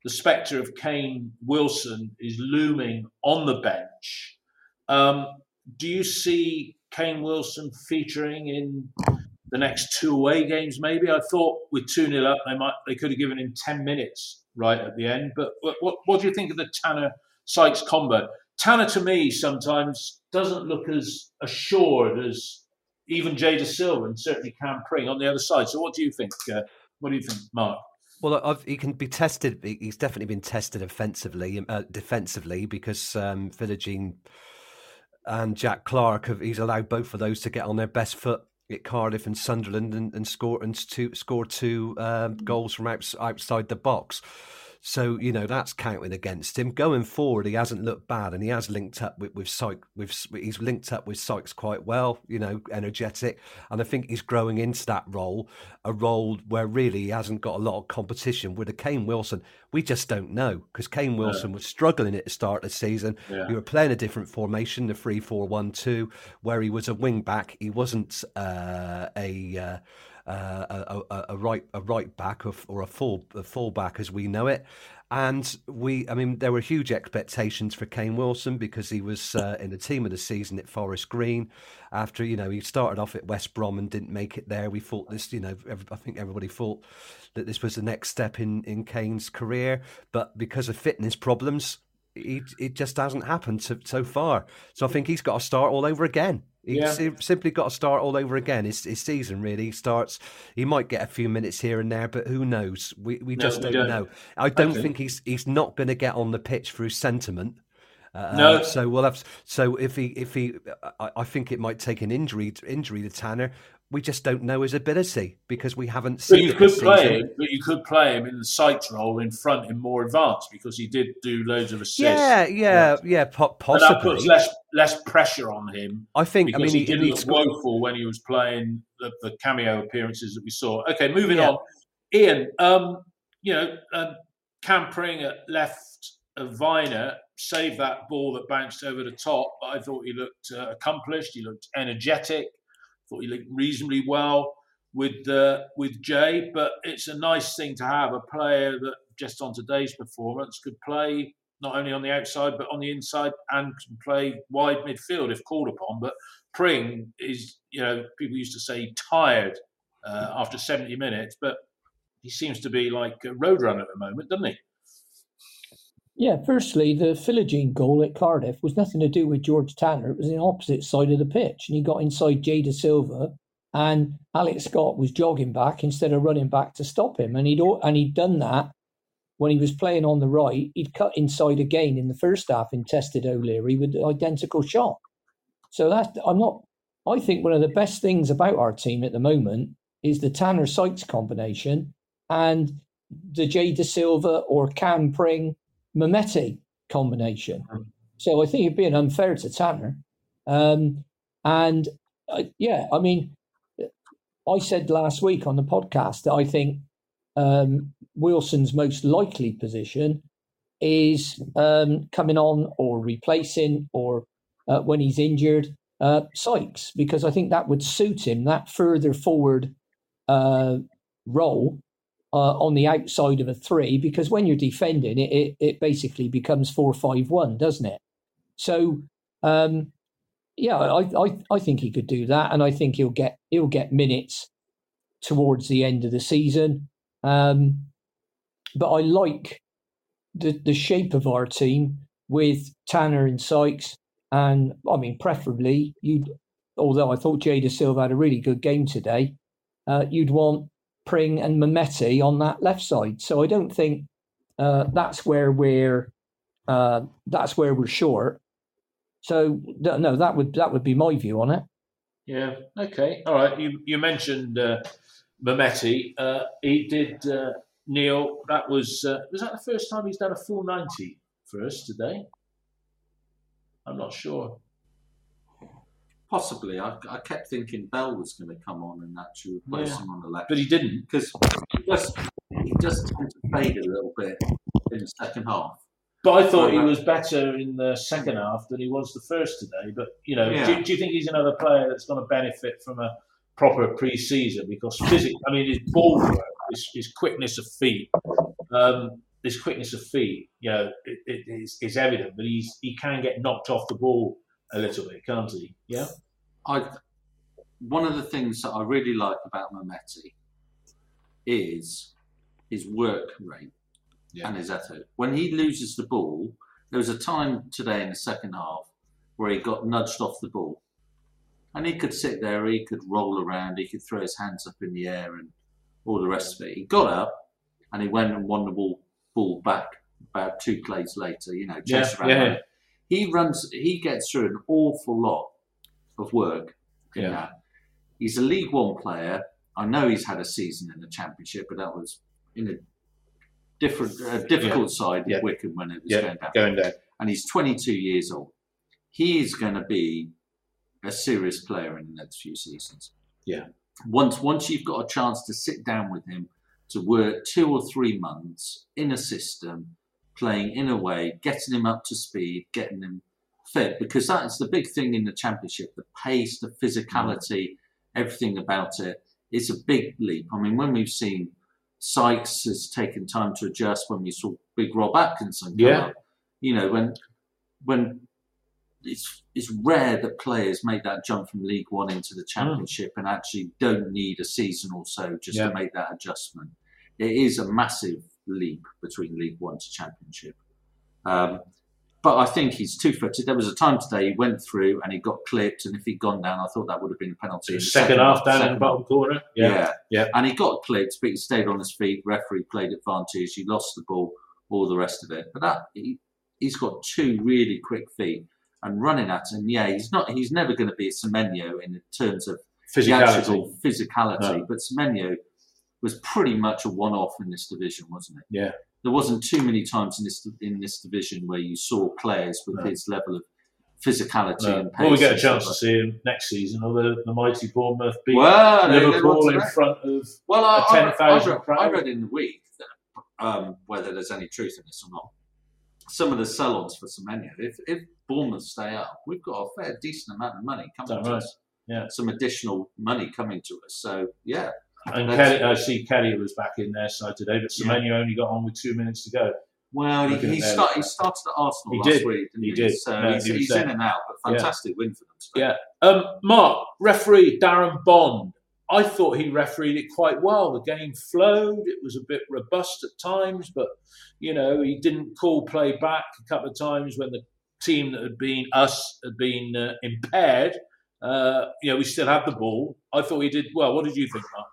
The spectre of Kane Wilson is looming on the bench. Um, do you see Kane Wilson featuring in the next two away games? Maybe I thought with two 0 up, they might they could have given him ten minutes right at the end. But what, what, do you think of the Tanner Sykes combo? Tanner to me sometimes doesn't look as assured as even Jay Dasilva and certainly Cam Pring on the other side. So what do you think? Uh, what do you think, Mark? Well, I've, he can be tested. He's definitely been tested offensively, uh, defensively, because um, Philogene and Jack Clarke have. He's allowed both of those to get on their best foot at Cardiff and Sunderland and, and score and two, score two um, goals from outs, outside the box. So you know that's counting against him. Going forward, he hasn't looked bad, and he has linked up with with Sykes. With he's linked up with Sykes quite well. You know, energetic, and I think he's growing into that role, a role where really he hasn't got a lot of competition. With a Kane Wilson, we just don't know because Kane Wilson was struggling at the start of the season. Yeah. We were playing a different formation, the three-four-one-two, where he was a wing back. He wasn't uh, a. Uh, uh, a, a, right a right back or, or a full a full back as we know it. And we, I mean, there were huge expectations for Kane Wilson because he was uh, in the team of the season at Forest Green. After you know he started off at West Brom and didn't make it there, we thought this, you know, ev- I think everybody thought that this was the next step in in Kane's career. But because of fitness problems, he, it just hasn't happened so, so far. So I think he's got to start all over again. He's Yeah. simply got to start all over again. His, his season really starts. He might get a few minutes here and there, but who knows? We we just don't, don't. know. I don't Okay. think he's he's not going to get on the pitch through sentiment. Uh, No. So we'll have. So if he if he, I, I think it might take an injury injury to Tanner. We just don't know his ability because we haven't seen. But you could play him, but you could play him in the Sykes role in front in more advanced because he did do loads of assists. Yeah, yeah, yeah, po- But that puts less less pressure on him I think. I because mean, he, didn't he look scored- woeful when he was playing the, the cameo appearances that we saw. Okay, moving Yeah. on. Ian, um, you know, um, Cam Pring at left of Vyner saved that ball that bounced over the top, but I thought he looked uh, accomplished. He looked energetic. Thought he looked reasonably well with uh, with Jay. But it's a nice thing to have a player that just on today's performance could play not only on the outside but on the inside and can play wide midfield if called upon. But Pring is, you know, people used to say tired uh, after 70 minutes, but he seems to be like a roadrunner at the moment, doesn't he? Yeah, firstly, the Philogene goal at Cardiff was nothing to do with George Tanner. It was the opposite side of the pitch. And he got inside Jay Dasilva and Alex Scott was jogging back instead of running back to stop him. And he'd and he'd done that when he was playing on the right. He'd cut inside again in the first half and tested O'Leary with the identical shot. So that I'm not I think one of the best things about our team at the moment is the Tanner Sykes combination and the Jay Dasilva or Cam Pring Mehmeti combination. So I think it'd be an unfair to Tanner. Um, and uh, yeah, I mean, I said last week on the podcast that I think um, Wilson's most likely position is um, coming on or replacing or uh, when he's injured, uh, Sykes, because I think that would suit him, that further forward uh, role uh, on the outside of a three, because when you're defending, it, it, it basically becomes four five one, doesn't it? So, um, yeah, I, I I think he could do that, and I think he'll get he'll get minutes towards the end of the season. Um, but I like the the shape of our team with Tanner and Sykes, and I mean preferably you'd. Although I thought Jay Dasilva had a really good game today, uh, you'd want Pring and Mehmeti on that left side. So I don't think uh, that's where we're uh, that's where we're short. So no, that would that would be my view on it. Yeah. Okay. All right. You you mentioned uh, Mehmeti. Uh, he did uh, Neil. That was uh, was that the first time he's done a full ninety for us today? I'm not sure. Possibly. I, I kept thinking Bell was going to come on and actually replace Yeah. him on the left. But he didn't. because he just he does tend to fade a little bit in the second half. But I thought he Right. was better in the second half than he was the first today. But you know, Yeah. do, do you think he's another player that's going to benefit from a proper pre-season? Because physically, I mean, his ball work, his, his quickness of feet, um, his quickness of feet, you know, it, it is, is evident. But he's he can get knocked off the ball a little bit, can't he? Yeah. I one of the things that I really like about Mehmeti is his work rate Yeah. and his effort. When he loses the ball, there was a time today in the second half where he got nudged off the ball. And he could sit there, he could roll around, he could throw his hands up in the air and all the rest of it. He got up and he went and won the ball, ball back about two plays later, you know, Yeah, chased around. yeah. He runs, he gets through an awful lot of work Yeah. that. He's a League One player. I know he's had a season in the Championship, but that was in a different, uh, difficult side Yeah. Wycombe when it was Yeah, going down. going down. And he's 22 years old. He is going to be a serious player in the next few seasons. Yeah. Once, once you've got a chance to sit down with him to work two or three months in a system, playing in a way, getting him up to speed, getting him fit, because that's the big thing in the championship the pace, the physicality, everything about it is a big leap. I mean, when we've seen Sykes has taken time to adjust, when we saw Big Rob Atkinson come Yeah. up, you know, when when it's it's rare that players make that jump from League One into the hmm. Championship and actually don't need a season or so just Yeah. to make that adjustment. It is a massive leap between League One to Championship. Um, but I think he's two footed. There was a time today he went through and he got clipped, and if he'd gone down, I thought that would have been a penalty. the Second half down in the bottom corner. yeah. Yeah. Yeah. And he got clipped, but he stayed on his feet. Referee played advantage. He lost the ball, all the rest of it. But that he, he's got two really quick feet and running at him. Yeah, he's not. He's never going to be a Semenyo in terms of the Physicality. actual physicality. No. But Semenyo was pretty much a one-off in this division, wasn't it? Yeah. There wasn't too many times in this in this division where you saw players with No. his level of physicality No. and pace. Well, we get a chance to see him next season, or the, the mighty Bournemouth beat Well, Liverpool in front of Well, I, a I, 10,000 I, read, crowd. I read in the week that, um, whether there's any truth in this or not. Some of the sell-ons for Semenyo, if, if Bournemouth stay up, we've got a fair decent amount of money coming to right? us. Yeah. Some additional money coming to us. So yeah, And Kelly, I see Kelly was back in their side today, but Semenyo only got on with two minutes to go. well, he, he, start, he started at Arsenal He last did. week. He he, did. So No, he's, he's in and out, but Yeah. fantastic win for them. today. Yeah. Um, Mark, referee Darren Bond. I thought he refereed it quite well. The game flowed. It was a bit robust at times, but you know he didn't call play back a couple of times when the team that had been us had been uh, impaired. Uh, you know, we still had the ball. I thought he did well. What did you think, Mark?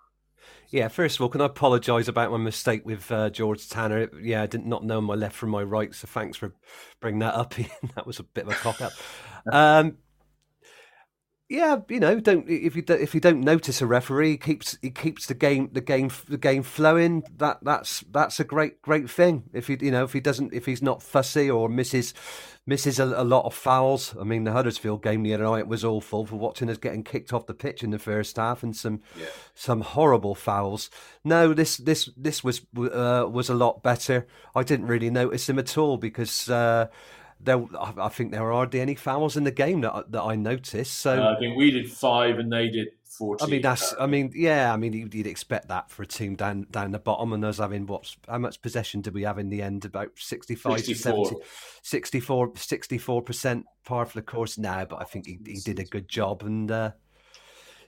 Yeah, first of all, can I apologise about my mistake with uh, George Tanner? Yeah, I did not know my left from my right, so thanks for bringing that up. that was a bit of a cock up. Um, yeah, you know, don't if you don't, if you don't notice a referee, he keeps he keeps the game the game the game flowing. That that's that's a great great thing. If he you know if he doesn't if he's not fussy or misses misses a, a lot of fouls. I mean, the Huddersfield game the other night was awful for watching us getting kicked off the pitch in the first half and some some horrible fouls. No, this this this was uh, was a lot better. I didn't really notice him at all because. Uh, there, I think there were hardly any fouls in the game that I- that I noticed. So Uh, I think we did five and they did fourteen. I mean, that's. I mean, yeah. I mean, you'd, expect that for a team down down the bottom, and us having what? How much possession did we have in the end? About sixty-five 64. to 70, 64 percent par for the course now. But I think he, he did a good job, and uh,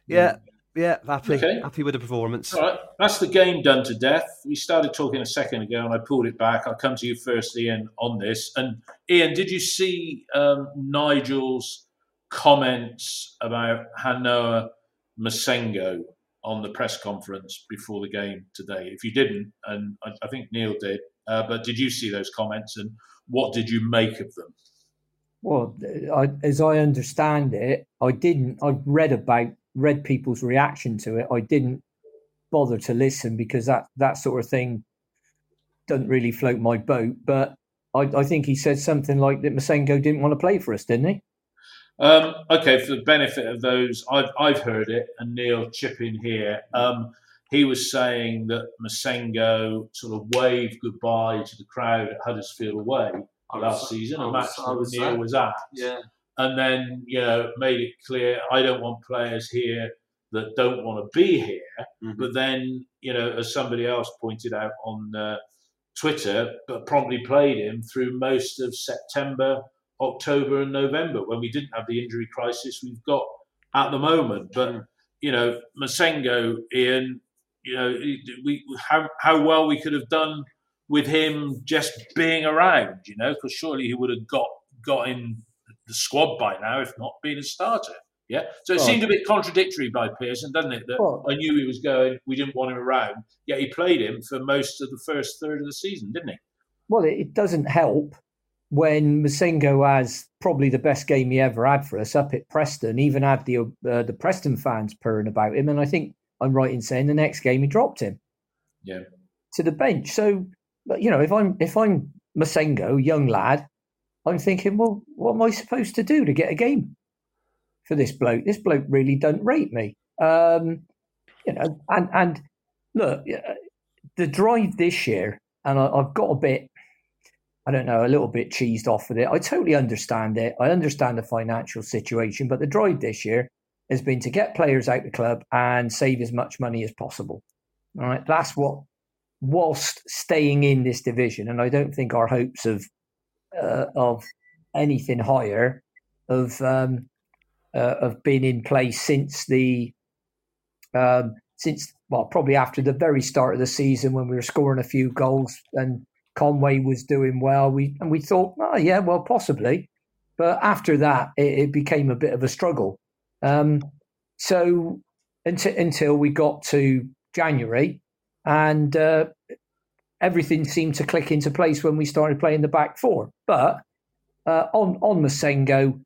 yeah, yeah, happy Okay. happy with the performance. All right, that's the game done to death. We started talking a second ago, and I pulled it back. I'll come to you first, Ian, on this. And Ian, did you see um, Nigel's comments about Han-Noah Massengo on the press conference before the game today? If you didn't, and I, I think Neil did, uh, but did you see those comments, and what did you make of them? Well, I, as I understand it, I didn't. I read about read people's reaction to it. I didn't bother to listen because that that sort of thing doesn't really float my boat. But I, I think he said something like that Massengo didn't want to play for us, didn't he? Um, okay, for the benefit of those, I've, I've heard it, and Neil chip in here. Um, he was saying that Massengo sort of waved goodbye to the crowd at Huddersfield away last season, I a was- match I that Neil was at. Yeah. And then you know made it clear I don't want players here that don't want to be here. Mhm. But then you know, as somebody else pointed out on uh, Twitter, but promptly played him through most of September, October, and November when we didn't have the injury crisis we've got at the moment. But you know, Massengo, Ian, you know, we how how well we could have done with him just being around, you know, because surely he would have got got in the squad by now, if not being a starter. Yeah. So it Well- seemed a bit contradictory by Pearson, doesn't it? That Well- I knew he was going, we didn't want him around, yet he played him for most of the first third of the season, didn't he? Well, it, it doesn't help when Massengo has probably the best game he ever had for us up at Preston. Even had the uh, the Preston fans purring about him, and I think I'm right in saying the next game he dropped him Yeah. to the bench. So, you know, if I'm if I'm Massengo, young lad, I'm thinking, well, what am I supposed to do to get a game for this bloke? This bloke really doesn't rate me. Um, you know, and and look, uh, the drive this year, and I, I've got a bit, I don't know, a little bit cheesed off with it. I totally understand it. I understand the financial situation, but the drive this year has been to get players out the club and save as much money as possible. All right, that's what, whilst staying in this division, and I don't think our hopes of uh, of anything higher of um, uh, of been in place since the um, since well probably after the very start of the season when we were scoring a few goals and Conway was doing well. We and we thought, oh yeah, well possibly, but after that it, it became a bit of a struggle. Um, so until until we got to January, and uh, everything seemed to click into place when we started playing the back four. But uh, on on Massengo,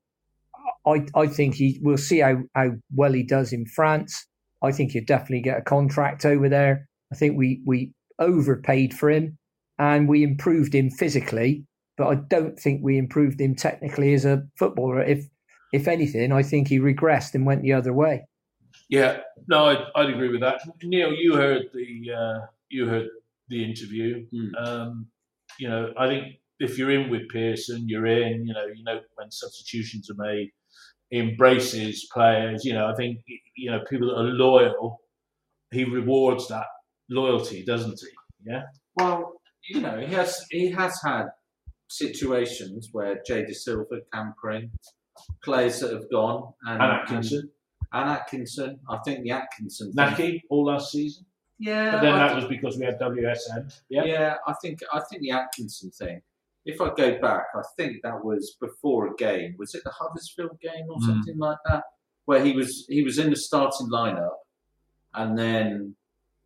I I think he we'll see how how well he does in France. I think he'll definitely get a contract over there. I think we we overpaid for him and we improved him physically, but I don't think we improved him technically as a footballer. If if anything, I think he regressed and went the other way. Yeah, no, I'd, I'd agree with that. Neil, you heard the uh, you heard the interview. Hmm. Um, you know, I think if you're in with Pearson, you're in. You know, you know when substitutions are made, embraces players. You know, I think you know people that are loyal. He rewards that loyalty, doesn't he? Yeah. Well, you know, he has he has had situations where Jay Dasilva, Campering, players that have gone and, And Atkinson, and Atkinson. I think the Atkinson Nahki, all last season. Yeah, But then I that think- was because we had WSN. Yeah. Yeah, I think I think the Atkinson thing. If I go back, I think that was before a game. Was it the Huddersfield game or Mm. something like that, where he was he was in the starting lineup, and then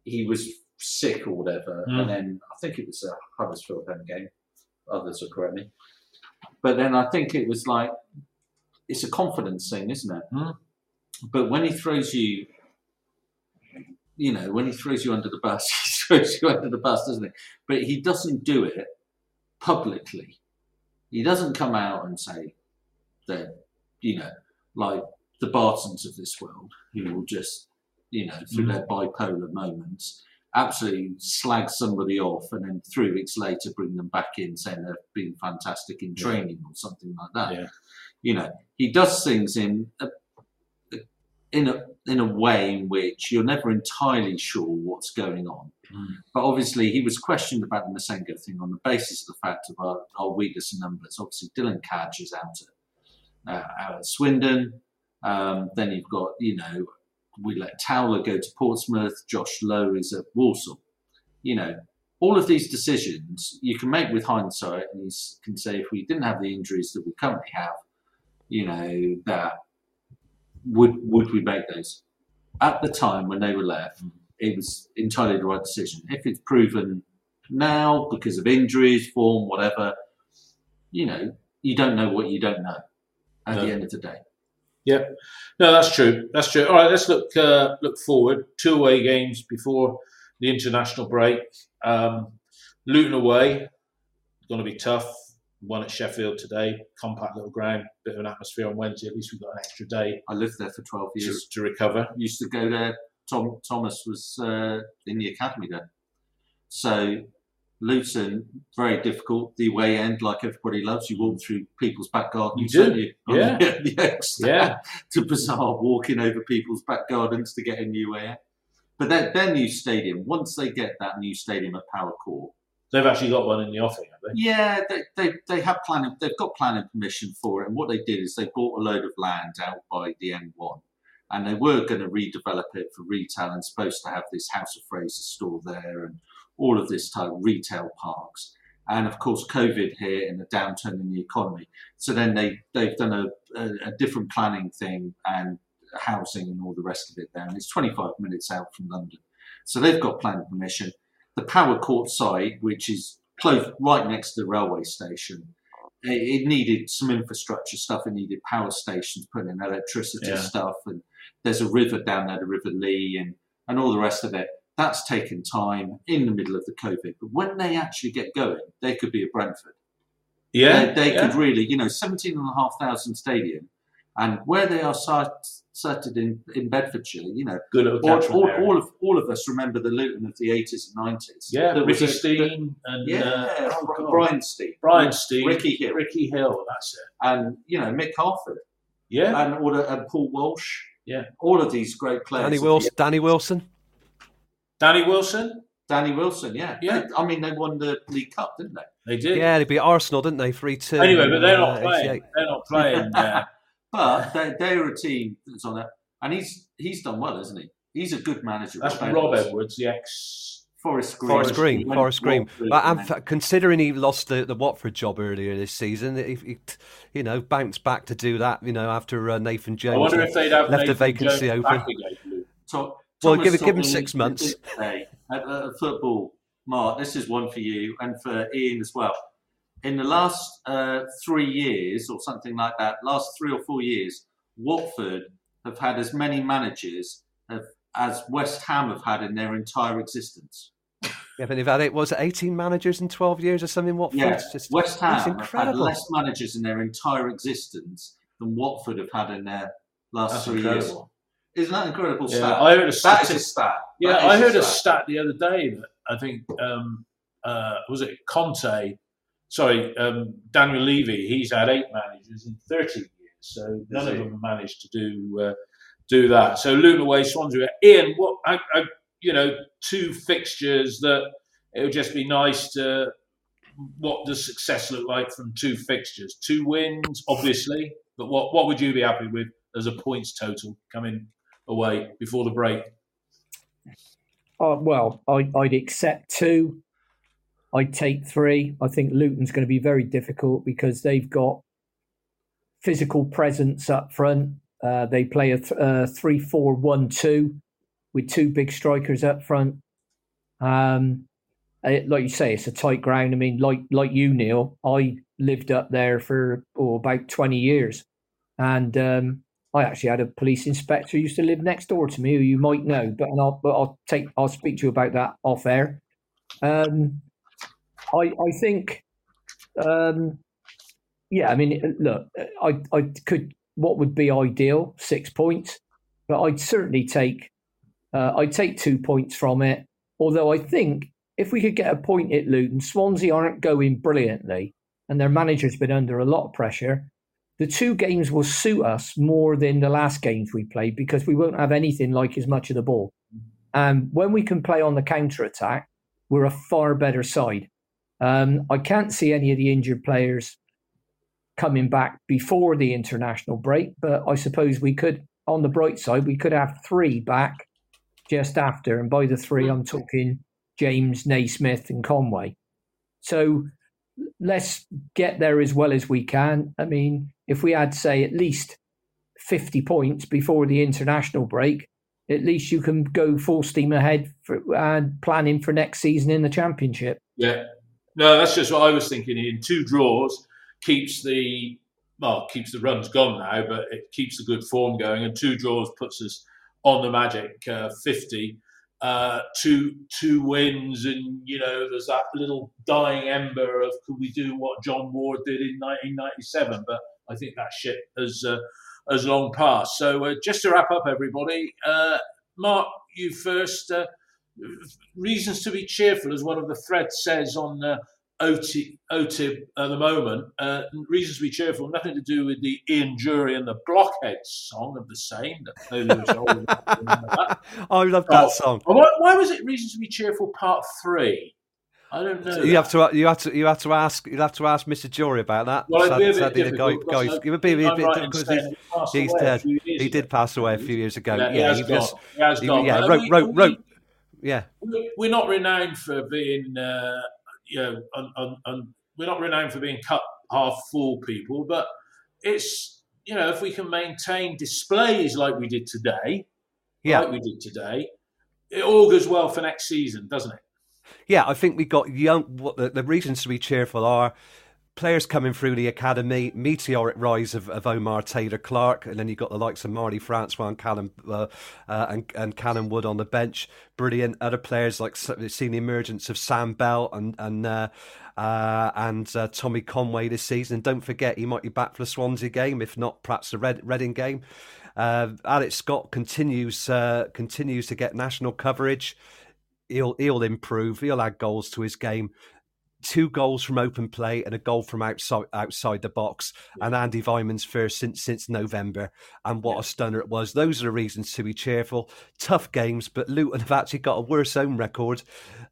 he was sick or whatever, Mm. and then I think it was a Huddersfield home game. Others will correct me, but then I think it was like it's a confidence thing, isn't it? Mm. But when he throws you, you know, when he throws you under the bus, he throws you under the bus, doesn't he? But he doesn't do it publicly. He doesn't come out and say that, you know, like the Bartons of this world, who will just, you know, through mm-hmm. their bipolar moments, absolutely slag somebody off and then three weeks later bring them back in saying they've been fantastic in training or something like that. Yeah. You know, he does things in a, in a in a way in which you're never entirely sure what's going on. But obviously, he was questioned about the Massengo thing on the basis of the fact of our, our weakness in numbers. Obviously, Dylan Cadge is out at, uh, out at Swindon. Um, then you've got, you know, we let Towler go to Portsmouth. Josh Lowe is at Walsall. You know, all of these decisions you can make with hindsight, and you can say if we didn't have the injuries that we currently have, you know, that would would we make those? At the time when they were left, it was entirely the right decision. If it's proven now because of injuries, form, whatever, you know, you don't know what you don't know at No. the end of the day. Yep. No, that's true. That's true. All right, let's look uh, look forward. Two away games before the international break. Um, Luton away, going to be tough. One at Sheffield today, compact little ground, bit of an atmosphere on Wednesday. At least we've got an extra day I lived there for 12 years. to recover. Used to go there. Tom Thomas was uh, in the academy there. So Luton, very difficult. The way end, like everybody loves, you walk through people's back gardens. You do, don't you? yeah. Yeah. to bizarre walking over people's back gardens to get a new air. But their, their new stadium, once they get that new stadium at Power Court, They've actually got one in the offing, have they? yeah, they, they, they have planning. They've got planning permission for it. And what they did is they bought a load of land out by the M1, and they were going to redevelop it for retail and supposed to have this House of Fraser store there and all of this type of retail parks. And of course, COVID hit and a downturn in the economy. So then they they've done a, a, a different planning thing and housing and all the rest of it there. And it's 25 minutes out from London. So they've got planning permission. The Power Court site, which is close right next to the railway station, it, it needed some infrastructure stuff. It needed power stations, putting in electricity Yeah. stuff, and there's a river down there, the River Lee, and and all the rest of it. That's taken time in the middle of the COVID. But when they actually get going, they could be a Brentford. Yeah. They, they yeah. could really, you know, 17,500 stadium, and where they are site, sited in, in Bedfordshire, you know, Good little all, all, all of all of us remember the Luton of the 80s and 90s. yeah, There was Ricky a- Steen and yeah, uh, oh Brian Steele, Brian Steen, Ricky Hill, Ricky Hill, that's it. and you know Mick Harford, Yeah, and all the, and Paul Walsh. Yeah. all of these great players. Danny Wilson. Danny Wilson. Danny Wilson, Danny Wilson, yeah, Yeah. They- I mean, they won the League Cup, didn't they? they did. Yeah, they beat Arsenal, didn't they? Three two. Anyway, but they're not uh, playing. 88. They're not playing. Uh, But they, they're a team that's on that, and he's he's done well, isn't he? He's a good manager. that's Rob Rob Edwards. Edwards, the ex. Forest Green. Forest Green, Forest Green. But and and f- considering he lost the, the Watford job earlier this season, he, he you know bounced back to do that. You know after uh, Nathan Jones I wonder if they'd have left the Nathan vacancy Jones open. back again. Well, give give him six months. today At, at football, Mark, this is one for you and for Ian as well. In the last uh, three years or something like that, last three or four years, Watford have had as many managers have, as West Ham have had in their entire existence. Yeah, but they've had it was it eighteen managers in twelve years or something. Watford. Yeah, It's just- West it's Ham have had less managers in their entire existence than Watford have had in their last That's three incredible. years. Isn't that incredible Yeah, stat? I heard a stat. that is stat. a stat. Yeah, That I is heard a stat the other day that I think um, uh, was it Conte. Sorry, um, Daniel Levy. He's had eight managers in thirty years, so none of them have managed to do uh, do that. So Luton away, Swansea. Ian, what I, I, you know, two fixtures that it would just be nice to. What does success look like from two fixtures? Two wins, obviously, but what what would you be happy with as a points total coming away before the break? Uh, well, I, I'd accept two. I'd take three. I think Luton's going to be very difficult because they've got physical presence up front. Uh, they play a th- uh, 3 4 1 2 with two big strikers up front. Um, it, like you say, it's a tight ground. I mean, like like you, Neil, I lived up there for oh, about 20 years. And um, I actually had a police inspector who used to live next door to me, who you might know, but I'll but I'll take I'll speak to you about that off air. Um, I I think, um, yeah, I mean, look, I I could what would be ideal six points, but I'd certainly take uh, I'd take two points from it. Although I think if we could get a point at Luton, Swansea aren't going brilliantly, and their manager's been under a lot of pressure the two games will suit us more than the last games we played because we won't have anything like as much of the ball. And when we can play on the counter attack, we're a far better side. Um, I can't see any of the injured players coming back before the international break, but I suppose we could, on the bright side, we could have three back just after. And by the three, I'm talking James, Naismith, and Conway. So let's get there as well as we can. I mean, if we had, say, at least 50 points before the international break, at least you can go full steam ahead for, and planning for next season in the championship. Yeah. No, that's just what I was thinking. In two draws, keeps the well, keeps the runs gone now, but it keeps the good form going. And two draws puts us on the magic uh, fifty. uh, two two wins, and you know there's that little dying ember of could we do what John Ward did in 1997? But I think that shit has uh, has long passed. So uh, just to wrap up, everybody, uh, Mark, you first. Uh, reasons to be cheerful, as one of the threads says on uh, OT, OTIB at the moment. Uh, reasons to be cheerful, nothing to do with the Ian Dury and the Blockheads song of the same. That I love that oh, song. Why, why, was it Reasons to be cheerful Part Three? I don't know. You have to, you have to, you have to ask, you have to ask Mr. Dury about that. Well, it'd be a bit difficult. Guy, guy, it would be a bit right because he's, he's dead. He did pass away a few years ago. Yeah, yeah he, he, just, he. Yeah, wrote, wrote, wrote. Yeah, we're not renowned for being. Uh, you know, un, un, un, we're not renowned for being cut half full people, but it's you know if we can maintain displays like we did today, yeah. like we did today, it augurs well for next season, doesn't it? Yeah, I think we got young. What the, the reasons to be cheerful are players coming through the academy, meteoric rise of, of Omar Taylor-Clarke, and then you've got the likes of Marty Francois and Callum uh, uh, and, and Callum Wood on the bench. Brilliant. Other players like seeing the emergence of Sam Bell and and uh, uh and uh, Tommy Conway this season. And don't forget, he might be back for the Swansea game, if not perhaps the Red, Reading game. Uh, Alex Scott continues continues to get national coverage. He'll he'll improve. He'll add goals to his game two goals from open play and a goal from outside outside the box. Yeah. And Andy Weimann's first since since November. And what yeah. a stunner it was. Those are the reasons to be cheerful. Tough games, but Luton have actually got a worse home record.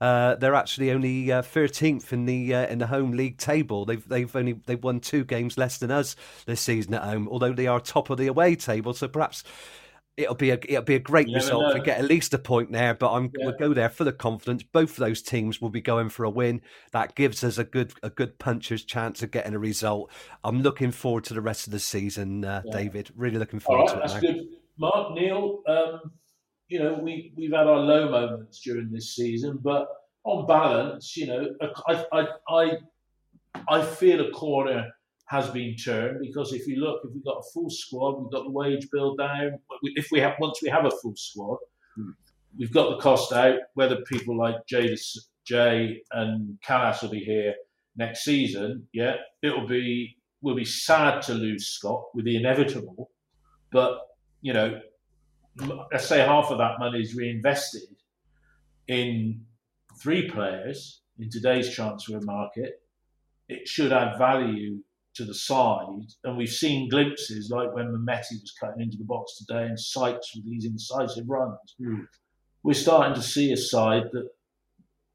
Uh, they're actually only uh, thirteenth uh, in the uh, in the home league table. They've they've only they've won two games less than us this season at home. Although they are top of the away table, so perhaps it'll be a it'll be a great result to get at least a point there. But I'm yeah. we'll go there for the confidence. Both of those teams will be going for a win. That gives us a good a good puncher's chance of getting a result. I'm looking forward to the rest of the season, uh, yeah. David. Really looking forward to it. That's now. good, Mark Neil. Um, you know, we we've had our low moments during this season, but on balance, you know, I I I, I feel a corner has been turned because if you look, if we've got a full squad, we've got the wage bill down. If we have once we have a full squad, hmm. we've got the cost out. Whether people like Jay, Jay and Kalas will be here next season, yeah, it'll be we'll be sad to lose Scott with the inevitable, but you know, let's say half of that money is reinvested in three players in today's transfer market. It should add value to the side, and we've seen glimpses like when Mehmeti was cutting into the box today, and Sykes with these incisive runs. Mm. We're starting to see a side that,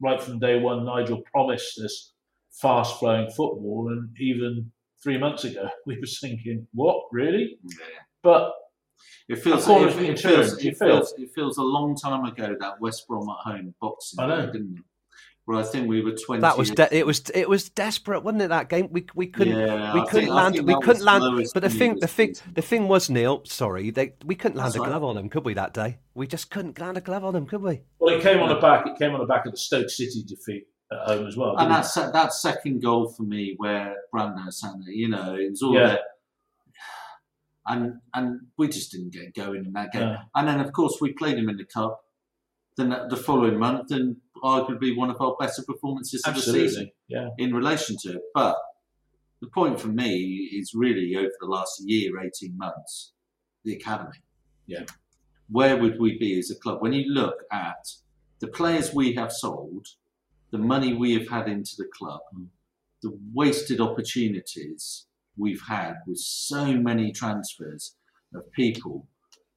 right from day one, Nigel promised us fast flowing football, and even three months ago, we were thinking, "What really?" Yeah. But it feels, it, it, feels, it, feels, it feels a long time ago that West Brom at home boxing, I know. didn't it? Well, I think we were twenty. That was de- it was it was desperate, wasn't it? That game we we couldn't yeah, we couldn't think, land we couldn't land. But the thing the thing the thing was Neil. Sorry, they, we couldn't land That's a glove on them, could we? That day we just couldn't land a glove on them, could we? Well, it came on the back. It came on the back of the Stoke City defeat at home as well. And that se- that second goal for me, where Brandon Santa, you know, it was all yeah. and and we just didn't get going in that game. Yeah. And then of course we played him in the cup. Then the following month, and arguably one of our better performances Absolutely. of the season yeah. in relation to it. But the point for me is really over the last year, 18 months, the academy. Yeah. Where would we be as a club? When you look at the players we have sold, the money we have had into the club, mm. the wasted opportunities we've had with so many transfers of people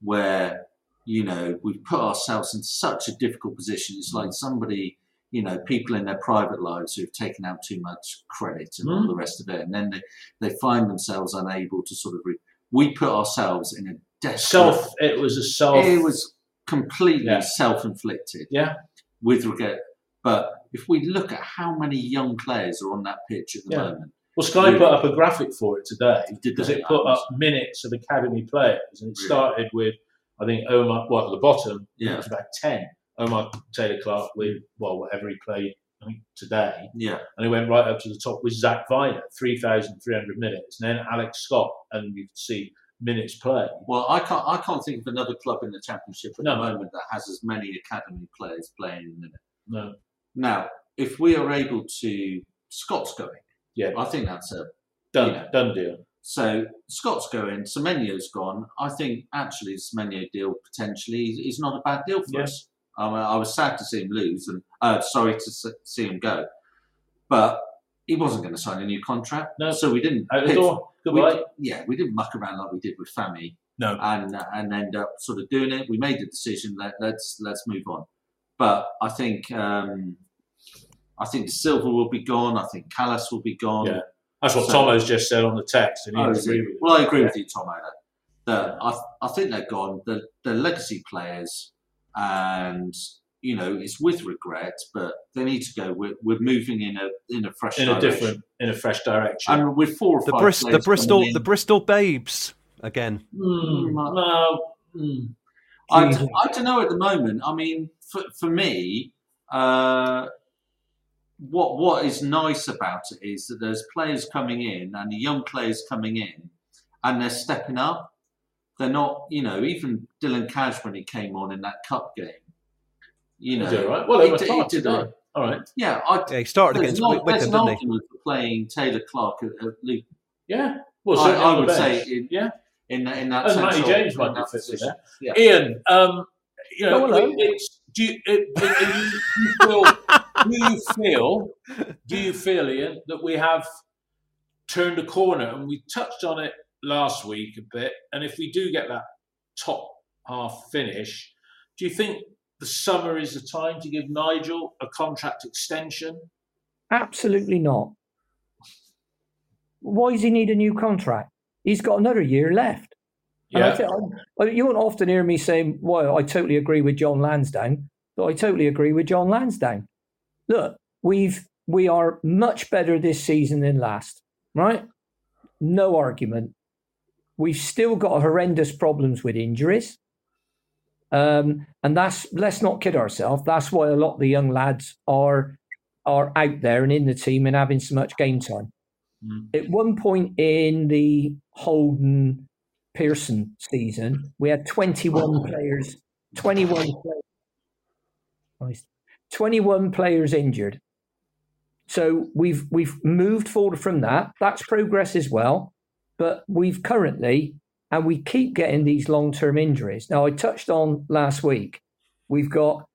where you know, we've put ourselves in such a difficult position. It's like somebody, you know, people in their private lives who've taken out too much credit and mm. all the rest of it, and then they, they find themselves unable to sort of. Re- we put ourselves in a desperate. Self. It was a self. It was completely yeah. self-inflicted. Yeah. With regard, but if we look at how many young players are on that pitch at the yeah. moment. Well, Sky put up a graphic for it today because it put up minutes of academy players, and it started with I think Omar, well, at the bottom, yeah. it was about 10. Omar Taylor-Clarke with, well, whatever he played I think, today. Yeah. And he went right up to the top with Zak Vyner, 3,300 minutes. And then Alex Scott, and you can see minutes played. Well, I can't. I can't think of another club in the championship at No. the moment that has as many academy players playing in it. No. Now, if we are able to, Scott's going. Yeah. I think that's a Done. Yeah. Done deal. So. Scott's going. Semenyo's gone. I think actually the Semenyo deal potentially is not a bad deal for Yeah. us. I, was sad to see him lose, and uh, sorry to see him go, but he wasn't going to sign a new contract. No. so we didn't. Out the door. we- Goodbye. yeah, we didn't muck around like we did with Fami No. and and end up sort of doing it. We made the decision. Let, let's let's move on. But I think um, I think Silva will be gone. I think Kalas will be gone. Yeah. That's what So- Tomo's just said on the text, and he Oh, agree with. Well, I agree with you, Tom. Ada. That I I think they're gone. The the legacy players, and you know it's with regret, but they need to go. We're, we're moving in a in a fresh in a different, in a fresh direction. And with four or The, five Bris- the Bristol coming in- the Bristol Babes again. Mm, no. Mm. I, I don't know at the moment. I mean, for, for me, uh, what what is nice about it is that there's players coming in and young players coming in, and they're stepping up. They're not, you know, even Dylan Cash when he came on in that cup game. You know, Is it all right? Well, he it was did- he hard did All right. Yeah, I, Yeah, he started against no, Wick- Wycombe, didn't he? argument playing Taylor-Clarke at, at Luton. Yeah. Well, I, I would say in, yeah. in, that- in that And Matty James might be that fit for position. that. Yeah. Ian, um, you know, Go on, it's, do you, it, it, you, you feel, do you feel, do you feel, Ian, that we have turned a corner? And we touched on it last week a bit. And if we do get that top half finish, do you think the summer is the time to give Nigel a contract extension? Absolutely not. Why does he need a new contract? He's got another year left. And I Yeah. think, you won't often hear me saying, well, I totally agree with Jon Lansdown, but I totally agree with Jon Lansdown. Look, we've we are much better this season than last, right? No argument. We've still got horrendous problems with injuries. Um, and that's let's not kid ourselves. That's why a lot of the young lads are are out there and in the team and having so much game time. Mm. At one point in the Holden Pearson season, we had 21 players, 21 players, 21 players injured. So we've we've moved forward from that. That's progress as well. But we've currently and we keep getting these long-term injuries. Now I touched on last week. We've got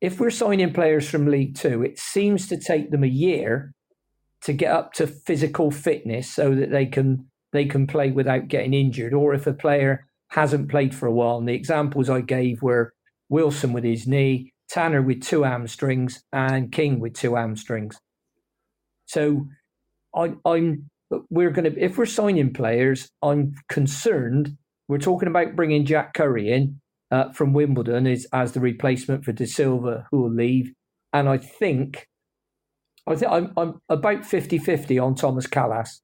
if we're signing players from League Two, it seems to take them a year to get up to physical fitness so that they can they can play without getting injured. Or if a player hasn't played for a while, and the examples I gave were Wilson with his knee, Tanner with two hamstrings, and King with two hamstrings. So I, I'm we're going to if we're signing players, I'm concerned. We're talking about bringing Jack Currie in uh, from Wimbledon as as the replacement for Dasilva, who will leave, and I think I think I'm, I'm about 50-50 on Thomas Kalas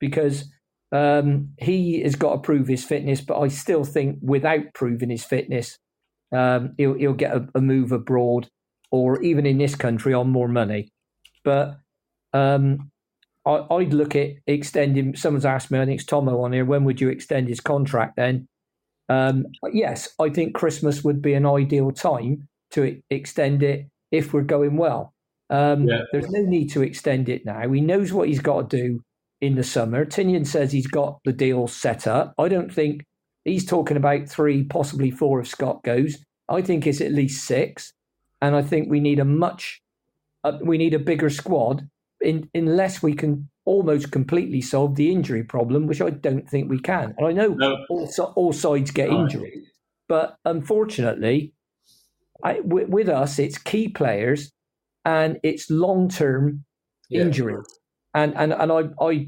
because um, he has got to prove his fitness, but I still think without proving his fitness, um, he'll, he'll get a, a move abroad or even in this country on more money. But um, I, I'd look at extending. Someone's asked me, I think it's Tomo on here, when would you extend his contract then? Um, yes, I think Christmas would be an ideal time to extend it if we're going well. Um, Yeah. There's no need to extend it now. He knows what he's got to do in the summer. Tinnion says he's got the deal set up. I don't think he's talking about three, possibly four if Scott goes. I think it's at least six, and I think we need a much, uh, we need a bigger squad, in, unless we can almost completely solve the injury problem, which I don't think we can. And I know No. all, all sides get injured, but unfortunately, I, with, with us, it's key players and it's long term Yeah. injury. And and and I I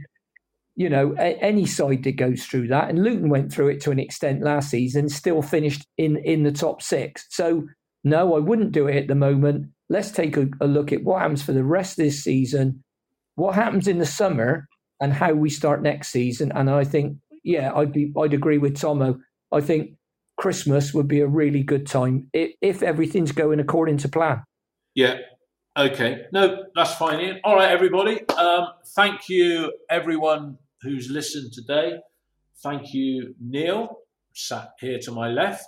you know a, any side that goes through that, and Luton went through it to an extent last season, still finished in in the top six. So no, I wouldn't do it at the moment. Let's take a, a look at what happens for the rest of this season, what happens in the summer, and how we start next season. And I think yeah, I'd be I'd agree with Tomo. I think Christmas would be a really good time if, if everything's going according to plan. Yeah. Okay. No, that's fine, Ian. All right, everybody. Um, thank you, everyone who's listened today. thank you, Neil, sat here to my left.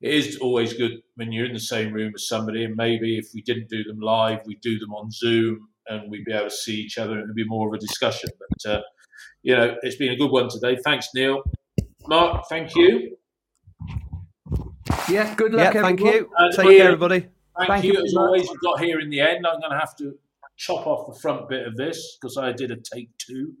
It is always good when you're in the same room as somebody, and maybe if we didn't do them live, we do them on Zoom, and we'd be able to see each other, and it'd be more of a discussion. But uh, you know, it's been a good one today. Thanks, Neil. Mark, thank you. Yeah, good luck. Yeah, thank everyone. you. And Take Ian, care, everybody. Thank, Thank you, you as very always. We got here in the end. I'm going to have to chop off the front bit of this because I did a take two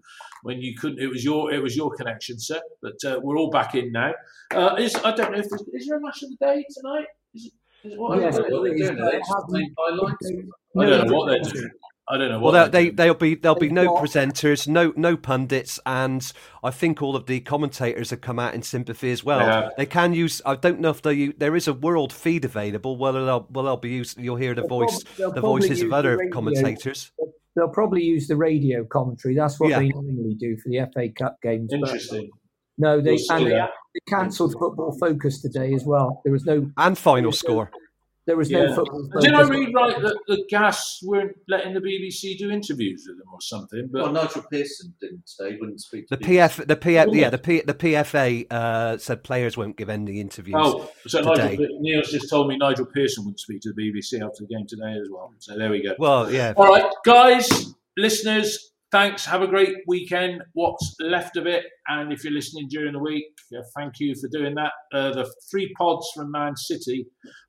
when you couldn't. It was your it was your connection, sir. But uh, we're all back in now. Uh, is I don't know if there's, is there a match of the day tonight? Is, it- is it, what, yes, what are they doing? Are they it just hasn't- playing highlights? I don't know what they're doing. I don't know Well, what they, they're they they'll be there'll be no presenters, no no pundits, and I think all of the commentators have come out in sympathy as well. They. They can use. I don't know if they u- there is a world feed available. Whether they'll well they'll be used. You'll hear the They'll voice, prob- the voices of other radio. commentators. They'll probably use the radio commentary. That's what Yeah. they normally do for the FA Cup games. but Interesting. No, they We'll and they, they cancelled Football Focus today as well. There was no And final score. There was Yeah. no Football Did I read right that the Gas weren't letting the BBC do interviews with them or something? But Well, Nigel Pearson didn't say, wouldn't speak to The BBC. PF, the PF, yeah, the P, the PFA uh, said players won't give any interviews. Oh, so today. Nigel, Neil's just told me Nigel Pearson wouldn't speak to the BBC after the game today as well. So there we go. Well, yeah, All right, guys, listeners, thanks. Have a great weekend. What's left of it, and if you're listening during the week, uh, thank you for doing that. Uh, the three pods from Man City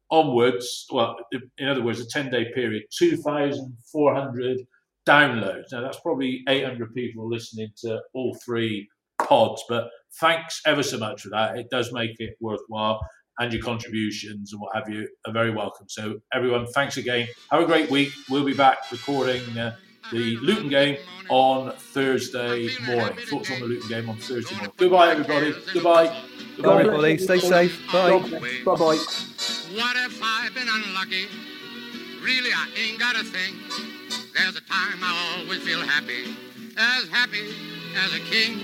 onwards. Well, in other words, a ten-day period, two thousand four hundred downloads. Now that's probably eight hundred people listening to all three pods, but thanks ever so much for that. It does make it worthwhile. And your contributions and what have you are very welcome. So, everyone, thanks again. Have a great week. We'll be back recording uh, the Luton game on Thursday morning. Thoughts on the Luton game on Thursday morning. Goodbye, everybody. Goodbye. Goodbye. everybody. Stay safe. Bye. Bye bye. What if I've been unlucky? Really, I ain't got a thing. There's a time I always feel happy, as happy as a king.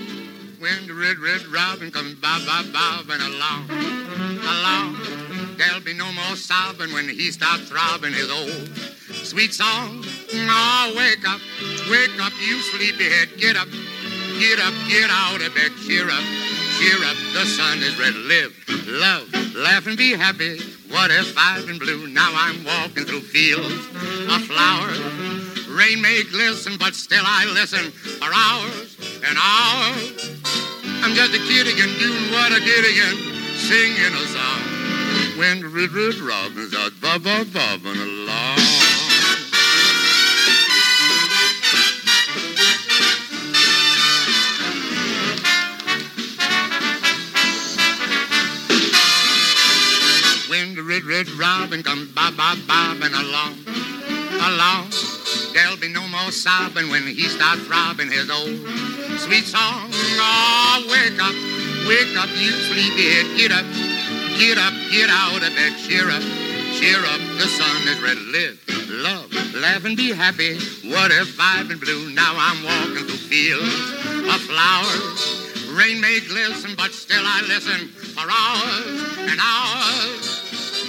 When the red, red robin comes bob, bob, bobbing along, along. There'll be no more sobbing when he starts throbbing his old sweet song. Oh, wake up, wake up, you sleepyhead. Get up, get up, get out of bed. Cheer up, cheer up. The sun is red. Live, love, laugh and be happy. What if I've been blue? Now I'm walking through fields of flowers. Rain may glisten, but still I listen for hours and hours. I'm just a kid again, doing what I did again, singing a song. When red, red robins bob, bobbing along. Red, robin comes bob, bob, bobbing along, along. There'll be no more sobbing when he starts throbbing his old sweet song. Oh, wake up, wake up, you sleepyhead. Get up, get up, get out of bed. Cheer up, cheer up. The sun is red. Live, love, laugh and be happy. What if I've been blue? Now I'm walking through fields of flowers. Rain may glisten, but still I listen for hours and hours.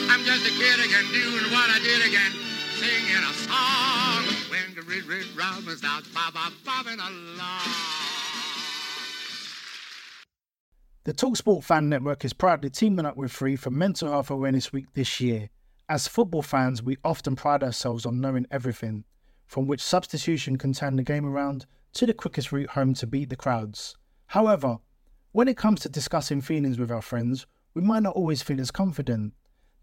I'm just a kid again, doing what I did again, singing a song. When the red, red robin starts bob, bob, bobbing along. The Talksport Fan Network is proudly teaming up with Free for Mental Health Awareness Week this year. As football fans, we often pride ourselves on knowing everything, from which substitution can turn the game around to the quickest route home to beat the crowds. However, when it comes to discussing feelings with our friends, we might not always feel as confident.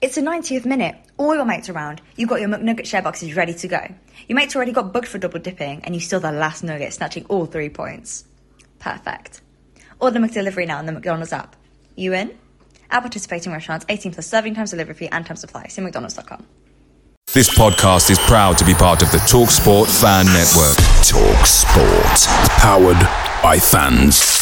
It's the 90th minute. All your mates around. You've got your McNugget share boxes ready to go. Your mates already got booked for double dipping, and you still the last nugget, snatching all three points. Perfect. Order McDelivery now on the McDonald's app. You in? At participating restaurants, 18 plus serving times, delivery fee, and time supply. See McDonald's.com. This podcast is proud to be part of the TalkSport Fan Network. Talk Sport. Powered by fans.